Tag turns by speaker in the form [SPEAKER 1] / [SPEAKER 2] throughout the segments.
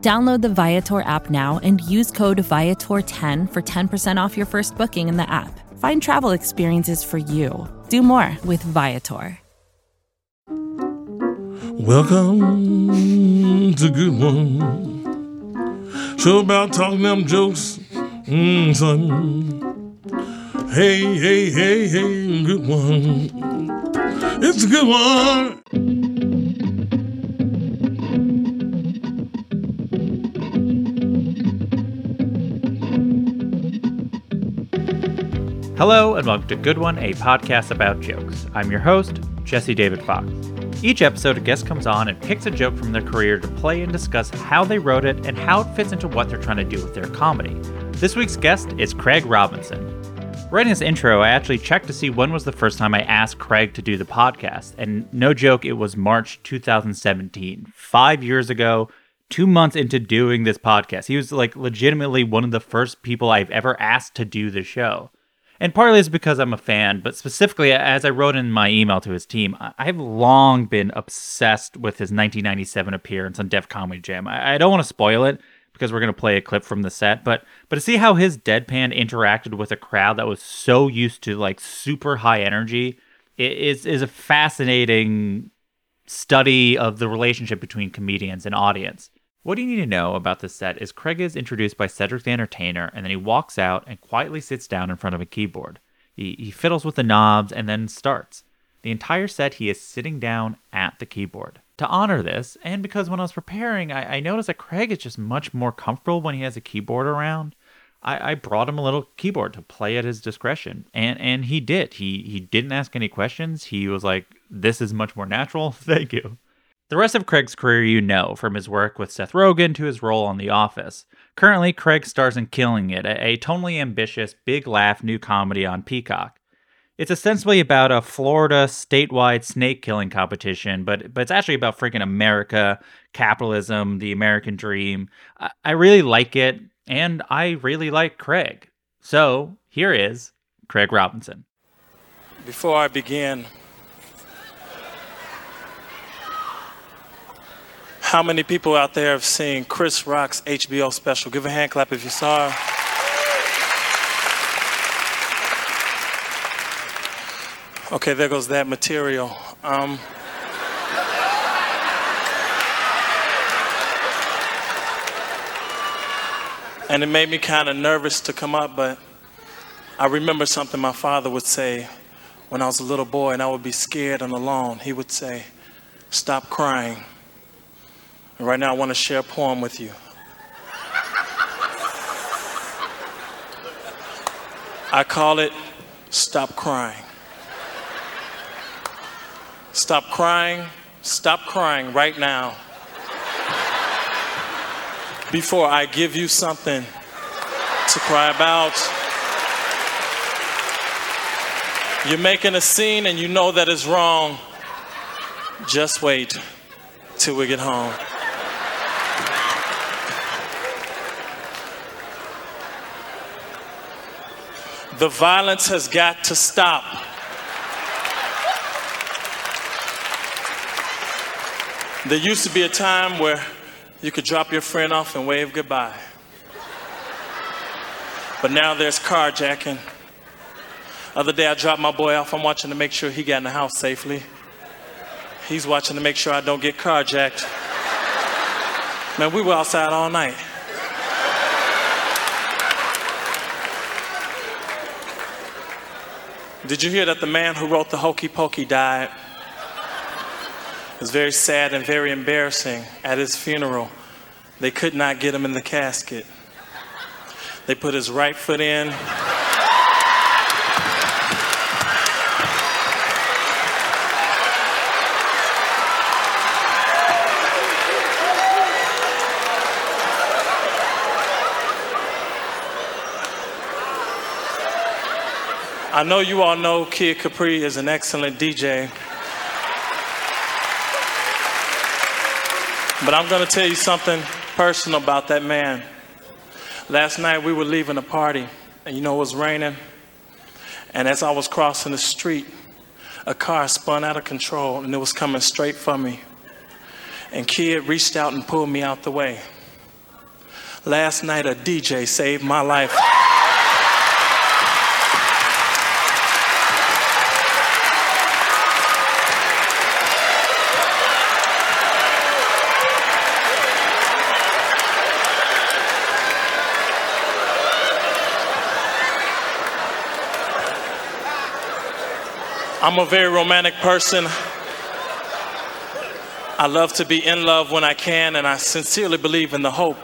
[SPEAKER 1] Download the Viator app now and use code Viator10 for 10% off your first booking in the app. Find travel experiences for you. Do more with Viator.
[SPEAKER 2] Welcome to Good One. Show about talking them jokes, mm, son. Hey, hey, hey, hey, good one. It's a good one.
[SPEAKER 3] Hello, and welcome to Good One, a podcast about jokes. I'm your host, Jesse David Fox. Each episode, a guest comes on and picks a joke from their career to play and discuss how they wrote it and how it fits into what they're trying to do with their comedy. This week's guest is Craig Robinson. Writing this intro, I actually checked to see when was the first time I asked Craig to do the podcast, and no joke, it was March 2017, five years ago, two months into doing this podcast. He was like legitimately one of the first people I've ever asked to do the show. And partly it's because I'm a fan, but specifically, as I wrote in my email to his team, I've long been obsessed with his 1997 appearance on Def Comedy Jam. I don't want to spoil it because we're going to play a clip from the set, but but to see how his deadpan interacted with a crowd that was so used to like super high energy is is a fascinating study of the relationship between comedians and audience. What you need to know about this set is Craig is introduced by Cedric the Entertainer, and then he walks out and quietly sits down in front of a keyboard. He, he fiddles with the knobs and then starts. The entire set, he is sitting down at the keyboard. To honor this, and because when I was preparing, I, I noticed that Craig is just much more comfortable when he has a keyboard around. I, I brought him a little keyboard to play at his discretion, and and he did. He he didn't ask any questions. He was like, "This is much more natural. Thank you." The rest of Craig's career you know, from his work with Seth Rogen to his role on The Office. Currently, Craig stars in Killing It, a, tonally ambitious, big laugh new comedy on Peacock. It's ostensibly about a Florida statewide snake killing competition, but but it's actually about freaking America, capitalism, the American dream. I, I really like it, and I really like Craig. So here is Craig Robinson.
[SPEAKER 4] Before I begin, How many people out there have seen Chris Rock's HBO special? Give a hand clap if you saw it. Okay, there goes that material. Um, and it made me kind of nervous to come up, but I remember something my father would say when I was a little boy and I would be scared and alone. He would say, Stop crying. And right now, I want to share a poem with you. I call it Stop Crying. Stop crying, stop crying right now. Before I give you something to cry about. You're making a scene and you know that is wrong. Just wait till we get home. The violence has got to stop. There used to be a time where you could drop your friend off and wave goodbye. But now there's carjacking. Other day I dropped my boy off. I'm watching to make sure he got in the house safely. He's watching to make sure I don't get carjacked. Man, we were outside all night. Did you hear that the man who wrote the Hokey Pokey died? It was very sad and very embarrassing. At his funeral, they could not get him in the casket. They put his right foot in. I know you all know Kid Capri is an excellent DJ. But I'm going to tell you something personal about that man. Last night we were leaving a party, and you know it was raining. And as I was crossing the street, a car spun out of control and it was coming straight for me. And Kid reached out and pulled me out the way. Last night, a DJ saved my life. I'm a very romantic person. I love to be in love when I can, and I sincerely believe in the hope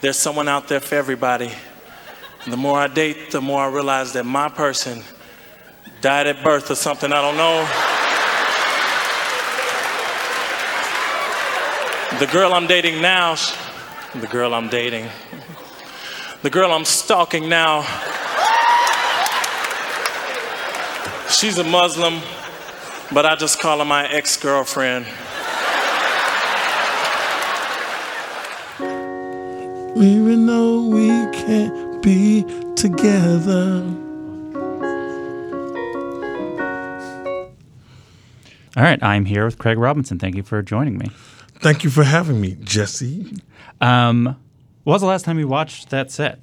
[SPEAKER 4] there's someone out there for everybody. And the more I date, the more I realize that my person died at birth or something, I don't know. The girl I'm dating now, the girl I'm dating, the girl I'm stalking now, She's a Muslim, but I just call her my ex girlfriend.
[SPEAKER 2] Even though we can't be together.
[SPEAKER 3] All right, I'm here with Craig Robinson. Thank you for joining me.
[SPEAKER 2] Thank you for having me, Jesse.
[SPEAKER 3] Um, what was the last time you watched that set?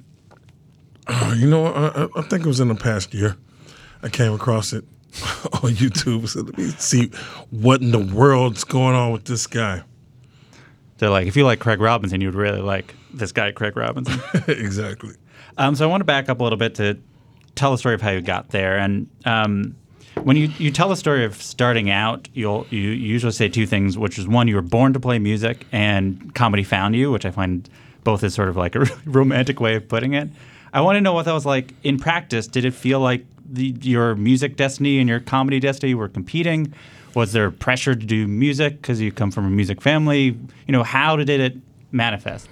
[SPEAKER 2] Uh, you know, I, I think it was in the past year. I came across it on YouTube. So let me see what in the world's going on with this guy.
[SPEAKER 3] They're like, if you like Craig Robinson, you'd really like this guy, Craig Robinson.
[SPEAKER 2] exactly.
[SPEAKER 3] Um, so I want to back up a little bit to tell the story of how you got there. And um, when you, you tell the story of starting out, you'll you usually say two things, which is one, you were born to play music, and comedy found you, which I find both is sort of like a romantic way of putting it. I want to know what that was like in practice. Did it feel like the, your music destiny and your comedy destiny were competing? Was there pressure to do music because you come from a music family? You know, how did it manifest?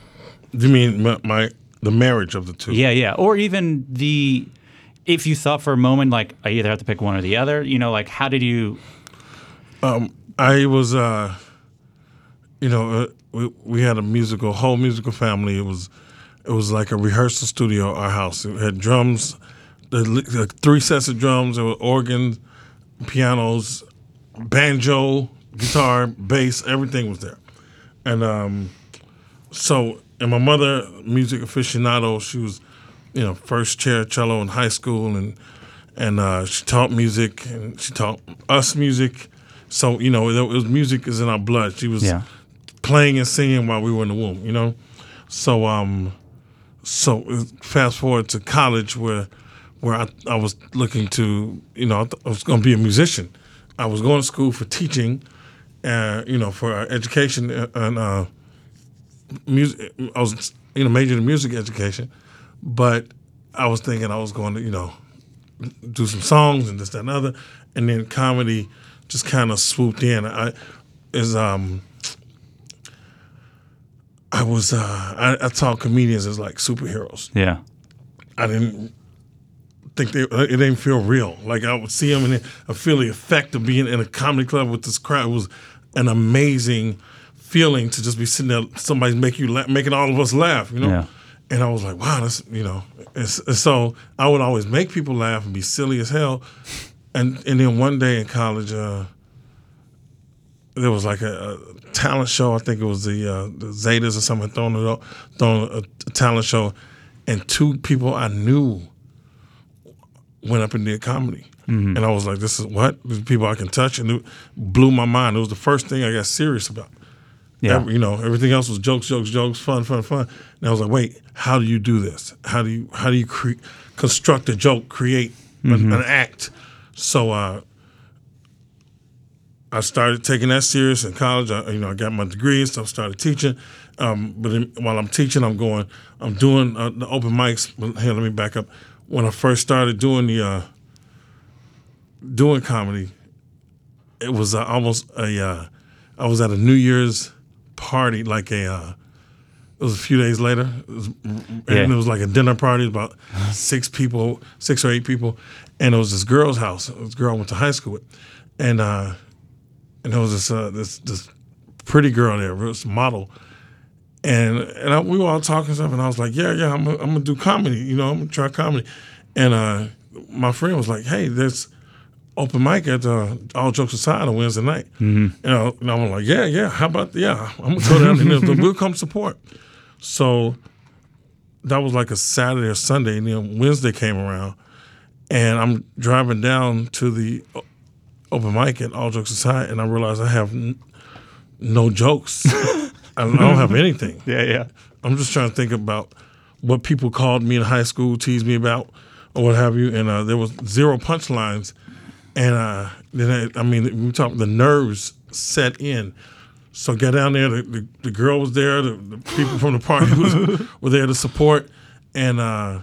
[SPEAKER 2] Do you mean my, my the marriage of the two?
[SPEAKER 3] Yeah, yeah. Or even the if you thought for a moment like I either have to pick one or the other. You know, like how did you?
[SPEAKER 2] Um, I was, uh, you know, uh, we, we had a musical, whole musical family. It was, it was like a rehearsal studio. Our house it had drums, the, the three sets of drums. There were organs, pianos, banjo, guitar, bass. Everything was there, and um, so and my mother, music aficionado. She was, you know, first chair cello in high school, and and uh, she taught music and she taught us music. So you know, it was music is in our blood. She was
[SPEAKER 3] Yeah.
[SPEAKER 2] playing and singing while we were in the womb. You know, so um, so fast forward to college where where I, I was looking to you know I, th- I was going to be a musician. I was going to school for teaching, uh, you know, for uh, education uh, and uh, music. I was you know majoring in music education, but I was thinking I was going to you know do some songs and this that and other, and then comedy just kind of swooped in. I is um I was uh I, I taught comedians as like superheroes.
[SPEAKER 3] Yeah.
[SPEAKER 2] I didn't think they it didn't feel real. Like I would see them and I feel the effect of being in a comedy club with this crowd. It was an amazing feeling to just be sitting there, somebody's making you laugh, making all of us laugh, you know.
[SPEAKER 3] Yeah.
[SPEAKER 2] And I was like, wow, that's you know. And so I would always make people laugh and be silly as hell. And and then one day in college, uh, there was like a, a talent show. I think it was the, uh, the Zetas or something throwing it up, throwing a, a talent show, and two people I knew went up and did comedy. And I was like, this is what? These people I can touch. And it blew my mind. It was the first thing I got serious about.
[SPEAKER 5] Yeah.
[SPEAKER 2] Every- you know, everything else was jokes, jokes, jokes, fun, fun, fun. And I was like, wait, how do you do this? How do you how do you cre- construct a joke, create an, an act? So uh, I started taking that serious in college. I, you know, I got my degree and stuff. Started teaching, um, but in, while I'm teaching, I'm going, I'm doing uh, the open mics. Here, let me back up. When I first started doing the uh, doing comedy, it was uh, almost a. Uh, I was at a New Year's party, like a. Uh, it was a few days later, it was, and
[SPEAKER 5] Yeah.
[SPEAKER 2] it was like a dinner party, about six people, six or eight people, and it was this girl's house. This girl I went to high school with, and uh, and there was this uh, this this pretty girl there, this model, and and I, we were all talking stuff, and I was like, yeah, yeah, I'm gonna, I'm gonna do comedy, you know, I'm gonna try comedy, and uh, my friend was like, hey, there's open mic at uh, All Jokes Aside on Wednesday night, you know, and I'm like, yeah, yeah, how about yeah, I'm gonna go down and we'll come support. So that was like a Saturday or Sunday, and then Wednesday came around, and I'm driving down to the open mic at All Jokes Aside, and I realized I have n- no jokes. I don't have anything.
[SPEAKER 5] Yeah, yeah.
[SPEAKER 2] I'm just trying to think about what people called me in high school, teased me about, or what have you. And uh, there was zero punchlines. And uh, then I, I mean, we talk the nerves set in. So got down there. The, the, the girl was there. The, the people from the party was, were there to support. And uh,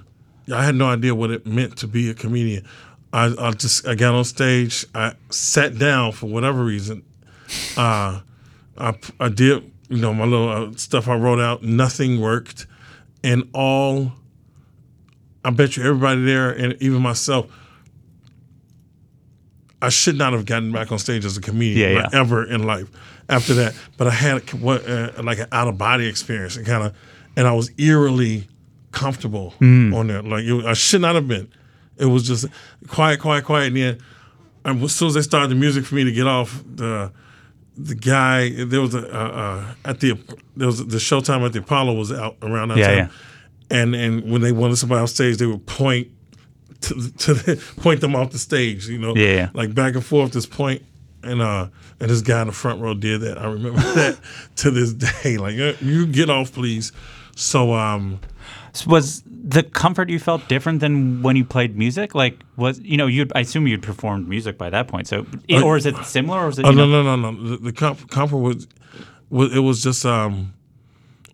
[SPEAKER 2] I had no idea what it meant to be a comedian. I, I just I got on stage. I sat down for whatever reason. Uh, I, I did, you know, my little uh, stuff I wrote out. Nothing worked, and all. I bet you everybody there, and even myself, I should not have gotten back on stage as a comedian
[SPEAKER 5] Yeah, yeah.
[SPEAKER 2] ever in life after that. But I had what uh, like an out of body experience, and kind of, and I was eerily comfortable
[SPEAKER 5] Mm.
[SPEAKER 2] on there. Like it, I should not have been. It was just quiet, quiet, quiet, and then. And as soon as they started the music for me to get off, the the guy there was a uh, uh, at the there was the showtime at the Apollo was out around that
[SPEAKER 5] Yeah,
[SPEAKER 2] time,
[SPEAKER 5] yeah.
[SPEAKER 2] and and when they wanted somebody off stage, they would point to, to the, point them off the stage, you know,
[SPEAKER 5] Yeah,
[SPEAKER 2] like back and forth this point, and uh and this guy in the front row did that. I remember that to this day. Like "Uh, you get off, please. So um
[SPEAKER 5] So was the comfort you felt different than when you played music? Like, was you know, you I assume you'd performed music by that point. So, or is it similar, or is it?
[SPEAKER 2] Oh no no no no. The, the comfort, comfort was, was it was just um,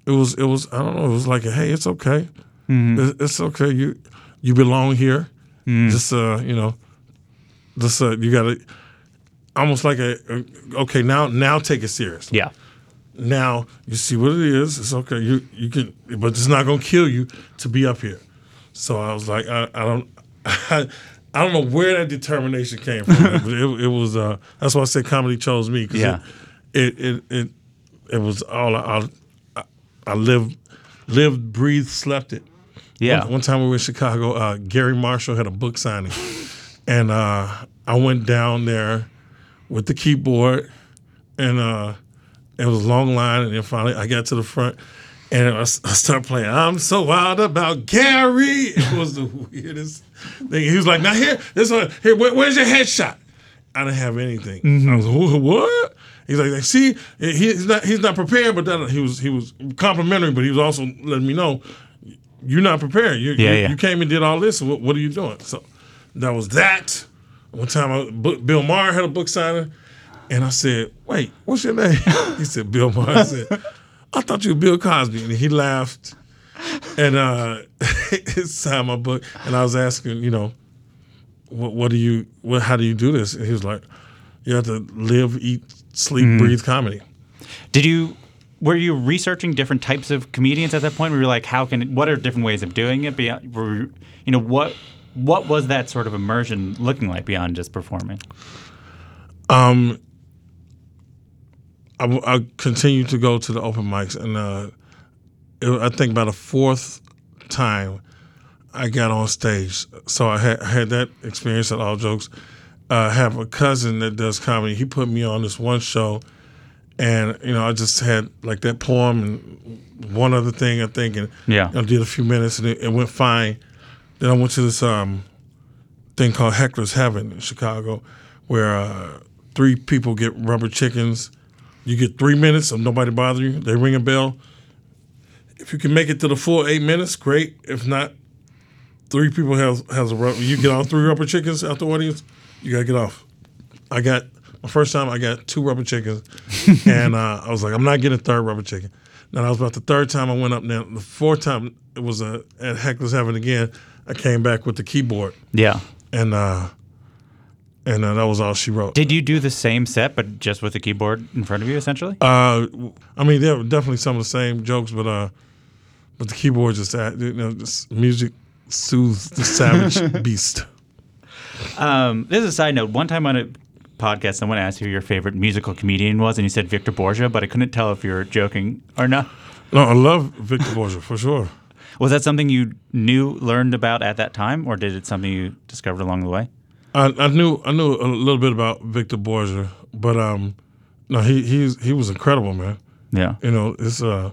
[SPEAKER 2] it was it was I don't know. It was like hey, it's okay, It- it's okay. You you belong here. Just uh, you know, just uh, you got to almost like a, a okay now now take it serious.
[SPEAKER 5] Yeah.
[SPEAKER 2] Now you see what it is. It's okay. You you can, but it's not gonna kill you to be up here. So I was like, I, I don't, I, I don't know where that determination came from, but it, it was. Uh, that's why I said comedy chose me because
[SPEAKER 5] Yeah.
[SPEAKER 2] it, it it it it was all I, I, I lived, lived, breathed, slept it.
[SPEAKER 5] Yeah.
[SPEAKER 2] One, one time we were in Chicago. Uh, Garry Marshall had a book signing, and uh, I went down there with the keyboard, and uh, it was a long line. And then finally, I got to the front, and I started playing. I'm so wild about Gary. It was the weirdest thing. He was like, "Now here, this one. Here, where, where's your headshot?" I didn't have anything. Mm-hmm. I was like, what? He's like, see, he- he's not he's not prepared, but that he was he was complimentary, but he was also letting me know you're not prepared. You,
[SPEAKER 5] Yeah,
[SPEAKER 2] you,
[SPEAKER 5] yeah.
[SPEAKER 2] you came and did all this. What, what are you doing? So that was that. One time, I, Bill Maher had a book signing, and I said, "Wait, what's your name?" he said, "Bill Maher." I said, "I thought you were Bill Cosby," and he laughed. And uh, he signed my book, and I was asking, you know, what, what do you, what, how do you do this? And he was like, "You have to live, eat, sleep,
[SPEAKER 5] Mm-hmm.
[SPEAKER 2] breathe comedy."
[SPEAKER 5] Did you? Were you researching different types of comedians at that point? Were you like, how can? What are different ways of doing it? Beyond, were, you you know, what what was that sort of immersion looking like beyond just performing?
[SPEAKER 2] Um, I, I continued to go to the open mics, and uh, it, I think about the fourth time I got on stage. So I had, I had that experience at All Jokes. Uh, I have a cousin that does comedy. He put me on this one show, and you know I just had like that poem and one other thing I think, and
[SPEAKER 3] Yeah.
[SPEAKER 2] I did a few minutes and it, it went fine. Then I went to this um, thing called Heckler's Heaven in Chicago, where uh, three people get rubber chickens. You get three minutes of nobody bother you. They ring a bell. If you can make it to the full eight minutes, great. If not, three people has has a rubber. You get all three rubber chickens out the audience. You gotta get off. I got my first time. I got two rubber chickens, and uh, I was like, I'm not getting a third rubber chicken. Now I was about the third time I went up. Now the fourth time it was uh, at Heckler's Heaven again. I came back with the keyboard,
[SPEAKER 3] Yeah.
[SPEAKER 2] and uh, and uh, that was all she wrote.
[SPEAKER 3] Did you do the same set but just with the keyboard in front of you essentially?
[SPEAKER 2] Uh, I mean, there were definitely some of the same jokes, but uh, but the keyboard just uh, you know, just music soothes the savage beast.
[SPEAKER 3] Um, this is a side note. One time on a podcast, someone asked who your favorite musical comedian was, and you said Victor Borge, but I couldn't tell if you were joking or not.
[SPEAKER 2] No, I love Victor Borge for sure.
[SPEAKER 3] Was that something you knew, learned about at that time, or did it something you discovered along the way?
[SPEAKER 2] I, I knew I knew a little bit about Victor Borge, but um, no, he he's he was incredible, man.
[SPEAKER 3] Yeah.
[SPEAKER 2] You know, it's uh,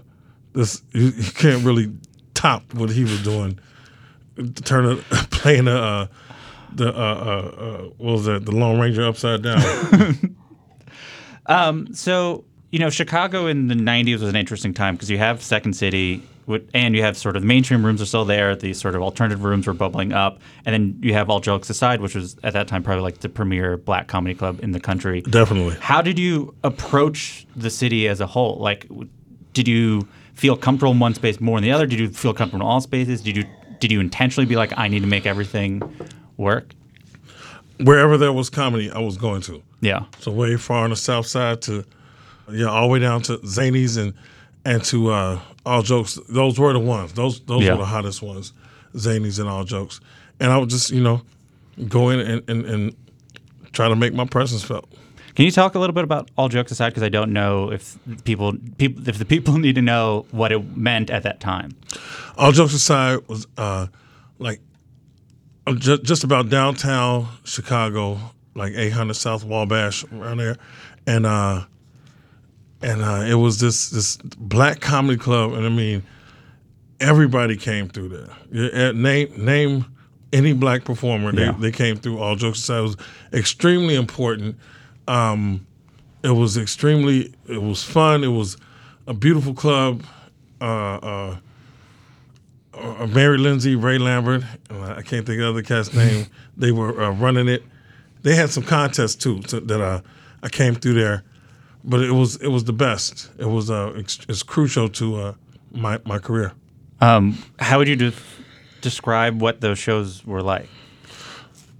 [SPEAKER 2] this you, you can't really top what he was doing. Turning, playing the uh, the uh, uh, uh, what was that? The Lone Ranger upside down.
[SPEAKER 3] So, you know, Chicago in the 90s was an interesting time because you have Second City and you have sort of mainstream rooms are still there. These sort of alternative rooms were bubbling up. And then you have All Jokes Aside, which was at that time probably like the premier black comedy club in the country.
[SPEAKER 2] Definitely.
[SPEAKER 3] How did you approach the city as a whole? Like, did you feel comfortable in one space more than the other? Did you feel comfortable in all spaces? Did you did you intentionally be like, I need to make everything work?
[SPEAKER 2] Wherever there was comedy, I was going to.
[SPEAKER 3] Yeah.
[SPEAKER 2] So way far on the south side to yeah, all the way down to Zanies and and to uh, all jokes. Those were the ones. Those those
[SPEAKER 3] Yeah.
[SPEAKER 2] were the hottest ones. Zanies and all jokes. And I would just you know go in and, and, and try to make my presence felt.
[SPEAKER 3] Can you talk a little bit about all jokes aside? Because I don't know if people, people, if the people need to know what it meant at that time.
[SPEAKER 2] All jokes aside was uh, like uh, ju- just about downtown Chicago, like 800 South Wabash around there, and uh, and uh, it was this this black comedy club, and I mean everybody came through there. Yeah, uh, Name name any black performer, they,
[SPEAKER 3] Yeah.
[SPEAKER 2] they came through. All jokes aside, it was extremely important. Um, it was extremely. It was fun. It was a beautiful club. Uh, uh, uh, Mary Lindsay, Ray Lambert, I can't think of the other cat's name. They were uh, running it. They had some contests too so that uh, I came through there, but it was it was the best. It was uh, it's, it's crucial to uh, my my career.
[SPEAKER 3] Um, how would you de- describe what those shows were like?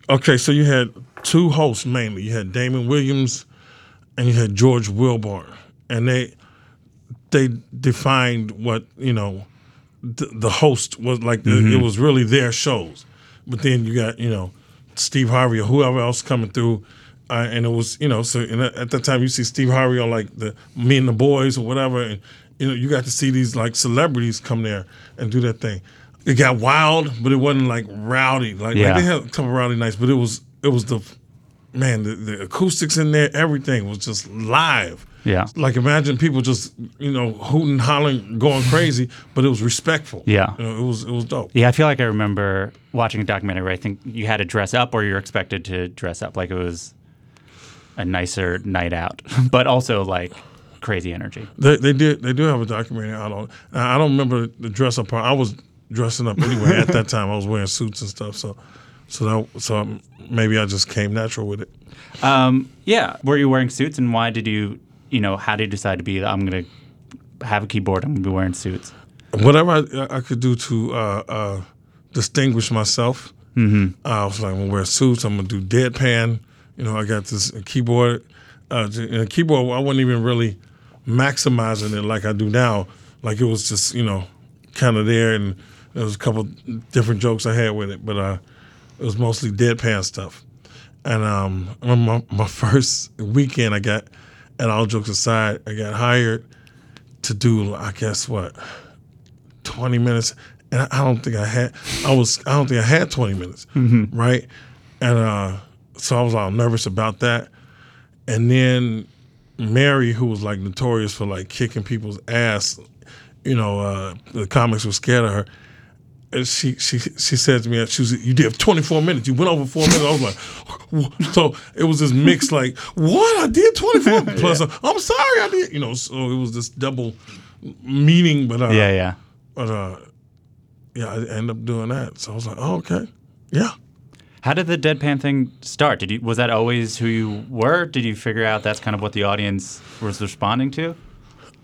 [SPEAKER 2] Okay, so you had two hosts mainly. You had Damon Williams and you had George Willborn, and they they defined what you know the, the host was like. It was really their shows, but then you got you know Steve Harvey or whoever else coming through. Uh, and it was, you know, so at that time you see Steve Harvey on like the Me and the Boys or whatever, and you know you got to see these like celebrities come there and do that thing. It got wild, but it wasn't like rowdy. Like,
[SPEAKER 3] Yeah.
[SPEAKER 2] like they had a couple rowdy nights, but it was it was the man the, the acoustics in there, everything was just live.
[SPEAKER 3] Yeah.
[SPEAKER 2] Like imagine people just you know hooting, hollering, going crazy, but it was respectful.
[SPEAKER 3] Yeah.
[SPEAKER 2] you know, it was it was dope.
[SPEAKER 3] Yeah, I feel like I remember watching a documentary where I think you had to dress up or you're expected to dress up like it was a nicer night out, but also like crazy energy.
[SPEAKER 2] They, they did they do have a documentary out on. I don't remember the dress up part. I was dressing up anyway at that time. I was wearing suits and stuff. So so that so maybe I just came natural with it.
[SPEAKER 3] Um, yeah. Were you wearing suits and why did you, you know, how did you decide to be, I'm going to have a keyboard, I'm to be wearing suits?
[SPEAKER 2] whatever I, I could do to uh, uh, distinguish myself. Mm-hmm. I was like, I'm gonna wear suits. I'm gonna do deadpan. You know, I got this keyboard. Uh, a keyboard, I wasn't even really maximizing it like I do now. Like it was just, you know, kind of there, and there was a couple different jokes I had with it, but uh, it was mostly deadpan stuff. And um, I remember my, my first weekend, I got, and all jokes aside, I got hired to do, I guess what, 20 minutes and I I don't think I had I was I don't think I had 20 minutes right and uh so I was all nervous about that and then Mary, who was like notorious for like kicking people's ass, you know, uh, the comics were scared of her. And she she she said to me, she was, you did 24 minutes. You went over four minutes. I was like, so it was this mix like, what? I did 24 plus. uh, I'm sorry, I did. You know, so it was this double meaning, but uh,
[SPEAKER 3] Yeah, yeah.
[SPEAKER 2] but uh, yeah, I ended up doing that. So I was like, oh, okay, yeah.
[SPEAKER 3] How did the deadpan thing start? Did you was that always who you were? Did you figure out that's kind of what the audience was responding to?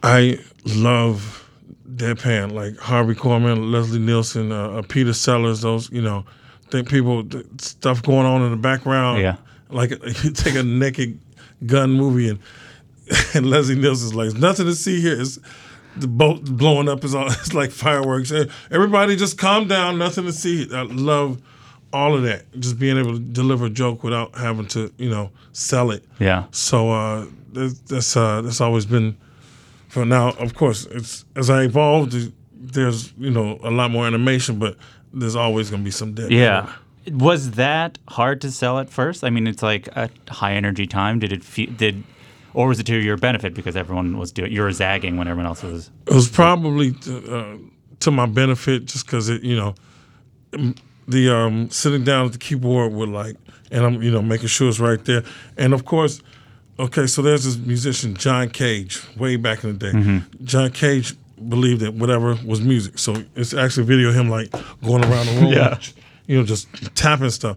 [SPEAKER 2] I love deadpan, like Harvey Korman, Leslie Nielsen, uh, uh, Peter Sellers. Those, you know, think people stuff going on in the background.
[SPEAKER 3] Yeah.
[SPEAKER 2] like you take a naked gun movie and and Leslie Nielsen's like, "There's nothing to see here. It's the boat blowing up is all. It's like fireworks. Everybody just calm down. Nothing to see. I love all of that. Just being able to deliver a joke without having to, you know, sell it.
[SPEAKER 3] Yeah.
[SPEAKER 2] So uh, that's that's, uh, that's always been. For now, of course, it's as I evolved. There's you know a lot more animation, but there's always going to be some dead.
[SPEAKER 3] Yeah. Was that hard to sell at first? I mean, it's like a high energy time. Did it fe- did, or was it to your benefit because everyone was doing? You were zagging when everyone else was.
[SPEAKER 2] It was probably to, uh, to my benefit, just because it you know the um, sitting down at the keyboard with like, and I'm you know making sure it's right there, and of course. Okay, so there's this musician John Cage, way back in the day. John Cage believed that whatever was music. So it's actually a video of him like going around the room,
[SPEAKER 3] Yeah.
[SPEAKER 2] you know, just tapping stuff.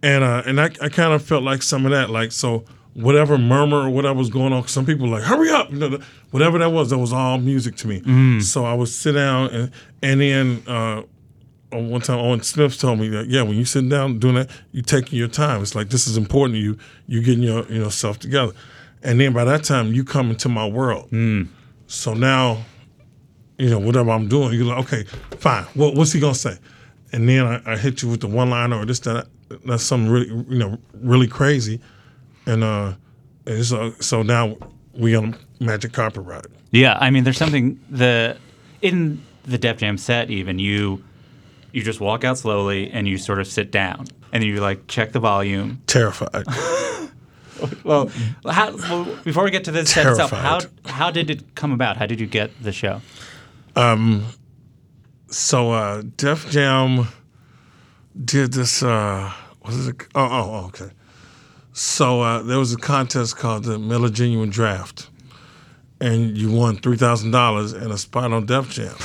[SPEAKER 2] And uh, and I, I kind of felt like some of that, like so whatever murmur or whatever was going on. Some people were like, hurry up, you know, the- whatever that was, that was all music to me. So I would sit down and and then uh, one time Owen Smith told me that yeah, when you sit down doing that, you taking your time. It's like this is important to you. You getting your you know self together, and then by that time you come into my world. So now, you know whatever I'm doing, you're like okay, fine. What, what's he gonna say? And then I, I hit you with the one liner or this that that's something really you know really crazy, and uh, and so so now we on magic carpet ride.
[SPEAKER 3] Yeah, I mean, there's something the in the Def Jam set. Even you, you just walk out slowly and you sort of sit down, and you like check the volume.
[SPEAKER 2] Terrified.
[SPEAKER 3] Well, how, well before we get to the set itself, how how did it come about? How did you get the show?
[SPEAKER 2] Um, So uh, Def Jam did this. Uh, what is it? Oh, oh, oh, okay. So uh, there was a contest called the Miller Genuine Draft, and you won three thousand dollars and a spot on Def Jam.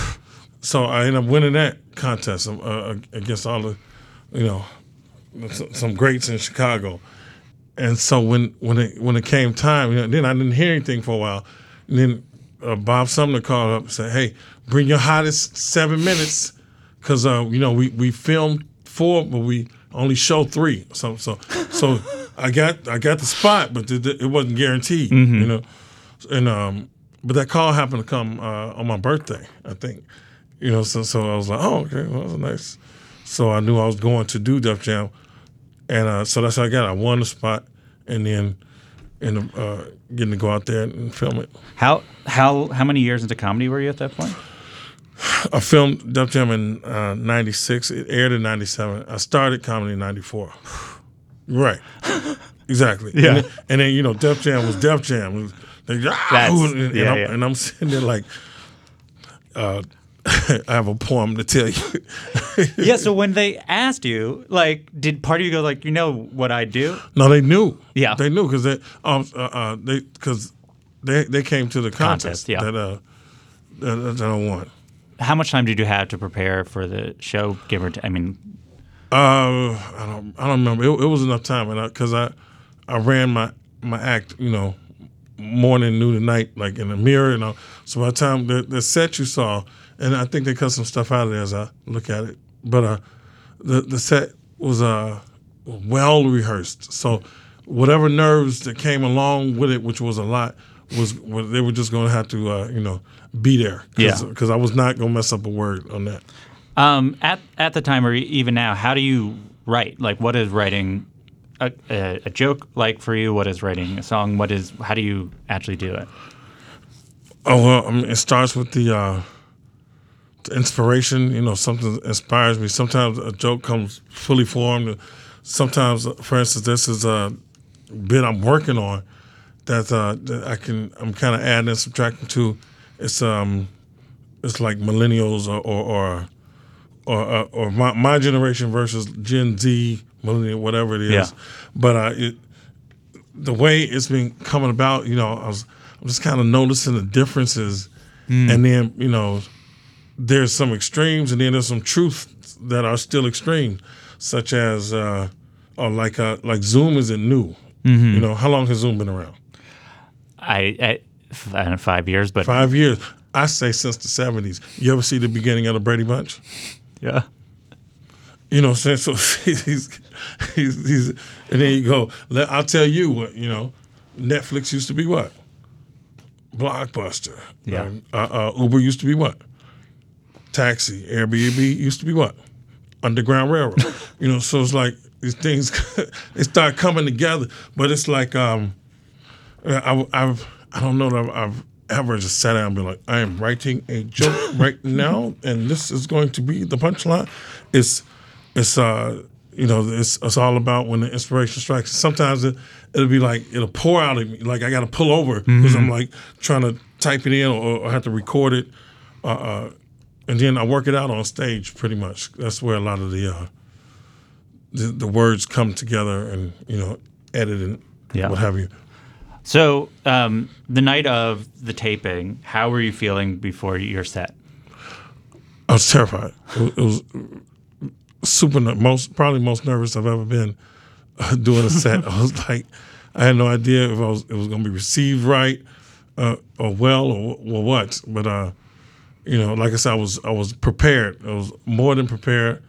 [SPEAKER 2] So I ended up winning that contest uh, against all the, you know, some greats in Chicago. And so when when it when it came time, you know, then I didn't hear anything for a while. And then uh, Bob Sumner called up and said, "Hey, bring your hottest seven minutes, because uh, you know we we filmed four, but we only show three. So so so I got I got the spot, but it, it wasn't guaranteed, you know. And um, but that call happened to come uh, on my birthday, I think. You know, so so I was like, oh, okay, well, that was nice. So I knew I was going to do Def Jam, and uh, so that's how I got. it. I won the spot, and then and uh, getting to go out there and film it.
[SPEAKER 3] How how how many years into comedy were you at that point?
[SPEAKER 2] I filmed Def Jam in uh, '96. It aired in '97. I started comedy in '94. Right. Exactly.
[SPEAKER 3] Yeah.
[SPEAKER 2] And then, and then, you know, Def Jam was Def Jam. Was, they, ah, and,
[SPEAKER 3] yeah,
[SPEAKER 2] I'm,
[SPEAKER 3] yeah.
[SPEAKER 2] and I'm sitting there like, uh, I have a poem to tell you.
[SPEAKER 3] yeah. So when they asked you, like, did part of you go like, you know what I do?
[SPEAKER 2] no, they knew.
[SPEAKER 3] Yeah.
[SPEAKER 2] They knew because they, um, uh, uh, they, because they, they came to the
[SPEAKER 3] Contest,
[SPEAKER 2] contest,
[SPEAKER 3] yeah.
[SPEAKER 2] that, uh, that, that I won.
[SPEAKER 3] How much time did you have to prepare for the show? Give or t- I mean,
[SPEAKER 2] Uh, I don't, I don't remember. It, it was enough time, and because I, I, ran my my act, you know, morning, noon, and night, like in the mirror, you know. So by the time the, the set you saw, and I think they cut some stuff out of there as I look at it, but uh, the the set was uh well rehearsed. So whatever nerves that came along with it, which was a lot, was they were just going to have to, uh, you know, be there. Cause,
[SPEAKER 3] Yeah.
[SPEAKER 2] Because I was not going to mess up a word on that.
[SPEAKER 3] um, at at the time or even now, how do you write? Like, what is writing a, a, a joke like for you? What is writing a song? What is how do you actually do it?
[SPEAKER 2] Oh well, I mean, it starts with the, uh, the inspiration. You know, something inspires me. Sometimes a joke comes fully formed. Sometimes, for instance, this is a bit I'm working on that uh, that I can I'm kind of adding and subtracting to. It's um, it's like millennials or or or or, uh, or my, my generation versus Gen Z, millennial, whatever it is.
[SPEAKER 3] Yeah.
[SPEAKER 2] But uh, it, the way it's been coming about, you know, I was I'm just kind of noticing the differences, and then you know, there's some extremes, and then there's some truths that are still extreme, such as uh, or like uh, like Zoom isn't new. You know, how long has Zoom been around?
[SPEAKER 3] I, I, f- I don't know, five years, but
[SPEAKER 2] Five years. I say since the '70s. You ever see the beginning of the Brady Bunch?
[SPEAKER 3] yeah.
[SPEAKER 2] You know, saying so he's, he's, he's, and then you go. Let, I'll tell you what. You know, Netflix used to be what? Blockbuster.
[SPEAKER 3] Yeah.
[SPEAKER 2] Uh, uh, Uber used to be what? Taxi. Airbnb used to be what? Underground Railroad. you know, so it's like these things they start coming together, but it's like um, I, I've I don't know that I've, I've ever just sat down and been like, I am writing a joke right now, and this is going to be the punchline. It's it's uh you know it's it's all about when the inspiration strikes. Sometimes it it'll be like it'll pour out of me, like I got to pull over because I'm like trying to type it in or, or have to record it, uh, uh, and then I work it out on stage. Pretty much, that's where a lot of the uh, the, the words come together and you know edit and
[SPEAKER 3] Yeah.
[SPEAKER 2] what have you.
[SPEAKER 3] So um, the night of the taping, how were you feeling before your set?
[SPEAKER 2] I was terrified. It was, it was super most probably most nervous I've ever been uh, doing a set. I was like, I had no idea if I was it was going to be received right uh, or well or, or what. But uh, you know, like I said, I was I was prepared. I was more than prepared.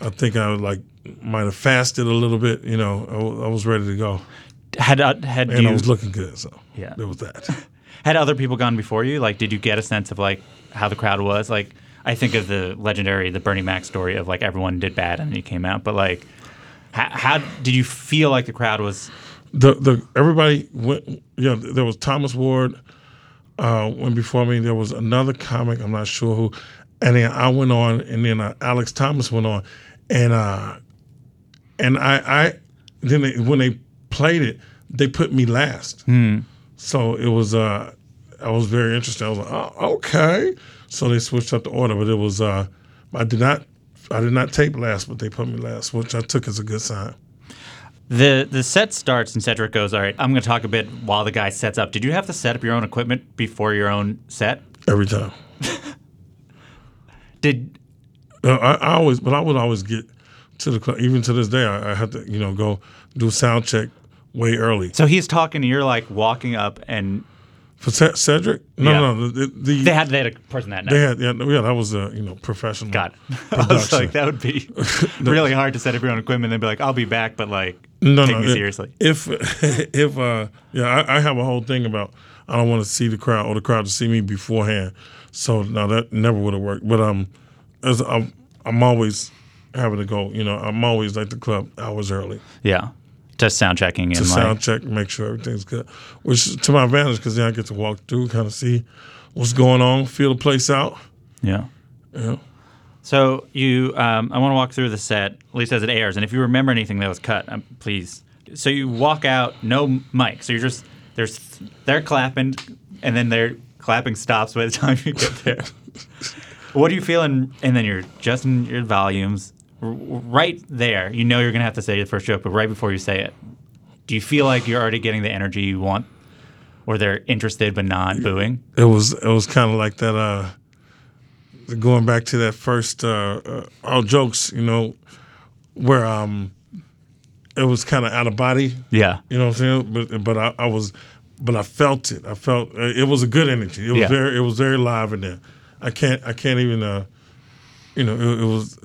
[SPEAKER 2] I think I like might have fasted a little bit. You know, I I was ready to go,
[SPEAKER 3] Had uh, had
[SPEAKER 2] and
[SPEAKER 3] you
[SPEAKER 2] I was looking good. So
[SPEAKER 3] Yeah.
[SPEAKER 2] there was that.
[SPEAKER 3] had other people gone before you? Like, did you get a sense of like how the crowd was? Like, I think of the legendary the Bernie Mac story of like everyone did bad and then you came out, but like, how, how did you feel like the crowd was?
[SPEAKER 2] the the everybody went. Yeah, you know, there was Thomas Ward uh, went before me. There was another comic. I'm not sure who, and then I went on, and then uh, Alex Thomas went on, and uh, and I I then they, when they played it, they put me last. So it was uh, I was very interested. I was like, oh, okay. So they switched up the order, but it was uh, I did not. I did not tape last, but they put me last, which I took as a good sign.
[SPEAKER 3] The the set starts and Cedric goes, all right, I'm going to talk a bit while the guy sets up. Did you have to set up your own equipment before your own set?
[SPEAKER 2] Every time.
[SPEAKER 3] Did
[SPEAKER 2] I, I always, but I would always get to the club. Even to this day, I, I have to, you know, go do sound check way early.
[SPEAKER 3] so he's talking and you're like walking up and
[SPEAKER 2] For Ce- Cedric, no,
[SPEAKER 3] Yeah.
[SPEAKER 2] no, no, the, the,
[SPEAKER 3] they had they had a person that night.
[SPEAKER 2] they had, yeah, yeah, that was a, you know, professional.
[SPEAKER 3] Got it. I was like, that would be really hard to set up your own equipment and be like, I'll be back, but like,
[SPEAKER 2] no,
[SPEAKER 3] take
[SPEAKER 2] no,
[SPEAKER 3] me
[SPEAKER 2] if-
[SPEAKER 3] seriously.
[SPEAKER 2] If, if, uh, yeah, I, I have a whole thing about I don't want to see the crowd or the crowd to see me beforehand. So now that never would have worked. But um, as I'm, I'm always having to go. You know, I'm always at the club hours early.
[SPEAKER 3] Yeah. Just sound checking
[SPEAKER 2] to
[SPEAKER 3] like,
[SPEAKER 2] sound check, make sure everything's good, which to my advantage because then I get to walk through, kind of see what's going on, feel the place out.
[SPEAKER 3] yeah.
[SPEAKER 2] Yeah.
[SPEAKER 3] So you, um, I want to walk through the set, at least as it airs, and if you remember anything that was cut, um, please. So you walk out, no mic. So you're just there's they're clapping, and then their clapping stops by the time you get there. what do you feel? And and then you're adjusting your volumes, r- right there. You know you're gonna have to say the first joke, but right before you say it, do you feel like you're already getting the energy you want, or they're interested but not booing?
[SPEAKER 2] It was it was kind of like that. Uh, going back to that first uh, uh, all jokes, you know, where um, it was kind of out of body.
[SPEAKER 3] Yeah.
[SPEAKER 2] You know what I'm saying? But but I, I was, but I felt it. I felt uh, it was a good energy. It was
[SPEAKER 3] Yeah.
[SPEAKER 2] very it was very live in there. I can't I can't even uh, you know it, it was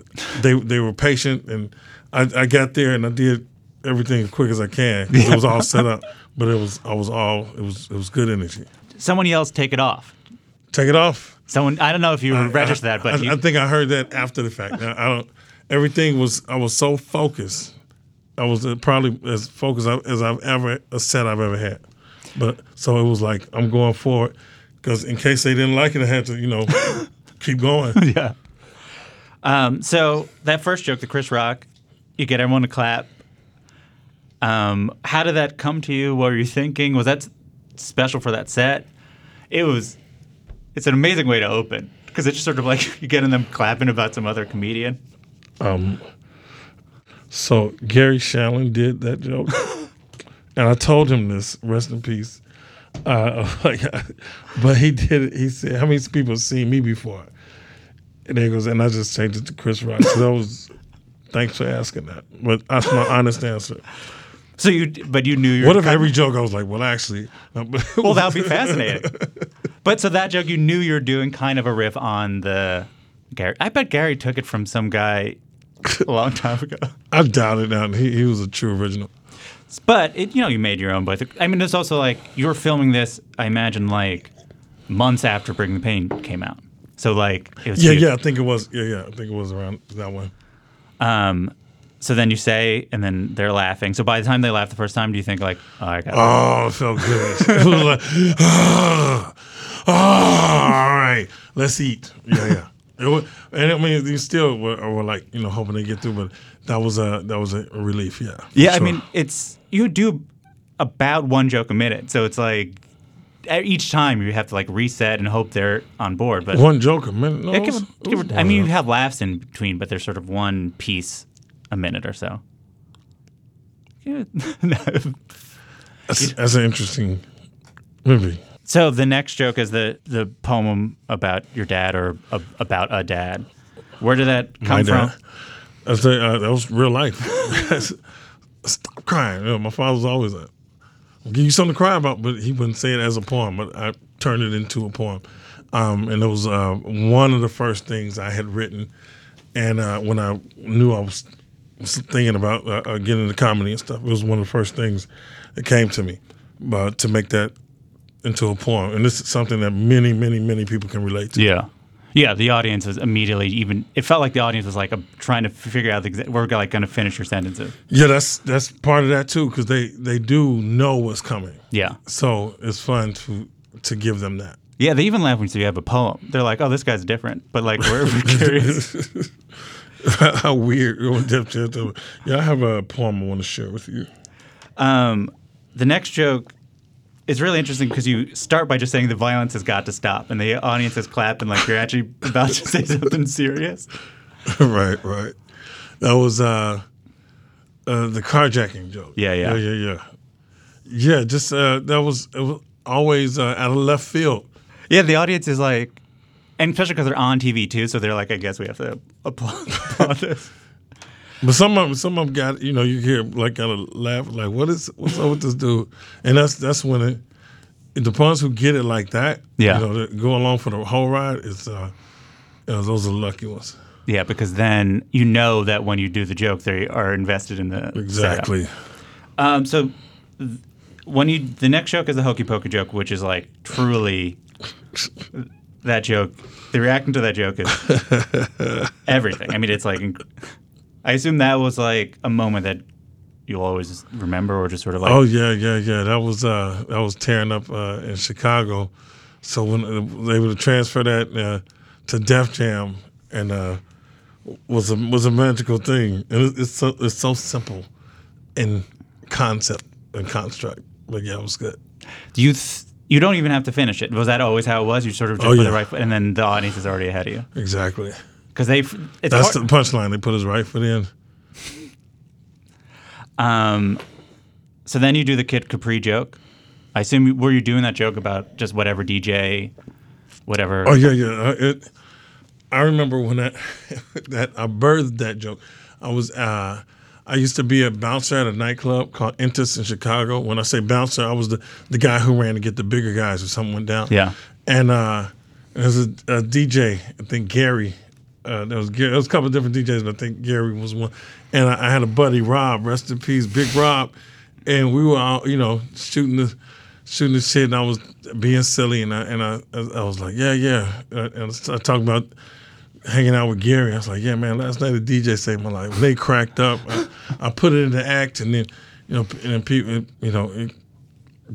[SPEAKER 2] they they were patient and I, I got there and I did everything as quick as I can. 'cause It was all set up, but it was I was all it was it was good energy.
[SPEAKER 3] Someone yells, "Take it off."
[SPEAKER 2] Take it off.
[SPEAKER 3] Someone I don't know if you registered that, but
[SPEAKER 2] I,
[SPEAKER 3] you,
[SPEAKER 2] I think I heard that after the fact. I, I don't. Everything was. I was so focused. I was uh, probably as focused as I've ever a set I've ever had. But so it was like I'm going for it because in case they didn't like it, I had to you know keep going.
[SPEAKER 3] yeah. Um, so that first joke, the Chris Rock, you get everyone to clap. Um, how did that come to you? What were you thinking? Was that special for that set. It was. It's an amazing way to open because it's sort of like you getting them clapping about some other comedian.
[SPEAKER 2] Um, So Garry Shandling did that joke, and I told him this. Rest in peace. Uh, like, but he did it. He said, "How many people have seen me before?" And he goes, and I just changed it to Chris Rock. So that was. Thanks for asking that. But that's my honest answer.
[SPEAKER 3] So you, but you knew you.
[SPEAKER 2] What if every joke I was like, well, actually,
[SPEAKER 3] Well, that would be fascinating. But so that joke, you knew you were doing kind of a riff on the Gary. I bet Gary took it from some guy a long time ago.
[SPEAKER 2] I doubt it. Now he, he was a true original.
[SPEAKER 3] But it, you know, you made your own. But I mean, it's also like you were filming this. I imagine like months after Bring the Pain came out. So like it was
[SPEAKER 2] Yeah,
[SPEAKER 3] huge.
[SPEAKER 2] yeah, I think it was. Yeah, yeah, I think it was around that one.
[SPEAKER 3] Um, so then you say, and then they're laughing. So by the time they laugh the first time, do you think like, oh, I got
[SPEAKER 2] Oh, it felt good. it was like, ah, ah, all right, let's eat. Yeah, yeah. It was, and I mean, you still were, were like, you know, hoping to get through, but that was a that was a relief. Yeah.
[SPEAKER 3] Yeah, I mean, it's you do about one joke a minute, so it's like each time you have to like reset and hope they're on board. But
[SPEAKER 2] one joke a minute. No,
[SPEAKER 3] Yeah,
[SPEAKER 2] it
[SPEAKER 3] give
[SPEAKER 2] was- it
[SPEAKER 3] give
[SPEAKER 2] was
[SPEAKER 3] I mean, you have laughs in between, but they're sort of one piece a minute or so. Yeah.
[SPEAKER 2] that's, that's an interesting movie.
[SPEAKER 3] So the next joke is the the poem about your dad or a, about a dad. Where did that come from?
[SPEAKER 2] I say uh, that was real life. Stop crying. You know, my father was always like, "I'll give you something to cry about," but he wouldn't say it as a poem. But I turned it into a poem, um, and it was uh, one of the first things I had written. And uh, when I knew I was, was thinking about uh, uh, getting into comedy and stuff, it was one of the first things that came to me. But to make that into a poem, and this is something that many, many, many people can relate to.
[SPEAKER 3] Yeah. Yeah, the audience is immediately even. It felt like the audience was like trying to figure out the exa- we're like going to finish your sentences.
[SPEAKER 2] Yeah, that's that's part of that too, because they they do know what's coming.
[SPEAKER 3] Yeah,
[SPEAKER 2] So it's fun to to give them that.
[SPEAKER 3] yeah. They even laugh when you say you have a poem. They're like, "Oh, this guy's different," but like we're, we're curious.
[SPEAKER 2] How weird. Yeah, I have a poem I want to share with you.
[SPEAKER 3] Um, the next joke is really interesting because you start by just saying the violence has got to stop, and the audience is clapping like you're actually about to say something serious.
[SPEAKER 2] right, right. That was uh, uh, the carjacking joke.
[SPEAKER 3] Yeah, yeah.
[SPEAKER 2] yeah, yeah, yeah. Yeah, just uh, that was it was always uh, out of left field.
[SPEAKER 3] Yeah, the audience is like, and especially because they're on TV too, so they're like, I guess we have to applaud, applaud this.
[SPEAKER 2] But some of them, some of them got you know you hear like of laugh like what is what's up with this dude, and that's that's when it. The ones who get it like that,
[SPEAKER 3] Yeah.
[SPEAKER 2] you know, go along for the whole ride, it's uh, you know, those are the lucky ones.
[SPEAKER 3] Yeah, because then you know that when you do the joke, they are invested in the.
[SPEAKER 2] Exactly.
[SPEAKER 3] Um, so th- when you the next joke is the hokey pokey joke, which is like truly that joke. The reaction to that joke is everything. I mean, it's like I assume that was like a moment that you'll always remember, or just sort of like
[SPEAKER 2] Oh yeah, yeah, yeah. That was uh, that was tearing up uh, in Chicago. So when uh, they able to transfer that uh, to Def Jam and uh, was a was a magical thing. And it, it's so it's so simple in concept and construct. But yeah, it was good.
[SPEAKER 3] you. Th- you don't even have to finish it. Was that always how it was? You sort of just
[SPEAKER 2] Oh, yeah.
[SPEAKER 3] the right foot, and then the audience is already ahead of you
[SPEAKER 2] Exactly.
[SPEAKER 3] Because they. It's
[SPEAKER 2] That's
[SPEAKER 3] hard-
[SPEAKER 2] the punchline. They put his right foot in.
[SPEAKER 3] Um, so then you do the Kid Capri joke. I assume were you doing that joke about just whatever DJ, whatever?
[SPEAKER 2] Oh yeah, yeah. Uh, It, I remember when that that I birthed that joke. I was uh, I used to be a bouncer at a nightclub called Intus in Chicago. When I say bouncer, I was the, the guy who ran to get the bigger guys if something went down.
[SPEAKER 3] Yeah.
[SPEAKER 2] And uh, there was a, a DJ, I think Gary. Uh, there was there was a couple of different DJs, but I think Gary was one. And I, I had a buddy, Rob, rest in peace, Big Rob, and we were all, you know, shooting the shooting the shit, and I was being silly, and I and I I was like, yeah, yeah, uh, and I talked about hanging out with Gary. I was like, yeah, man, last night a DJ saved my life. They cracked up, I, I put it in the act, and then you know, and then people, you know, it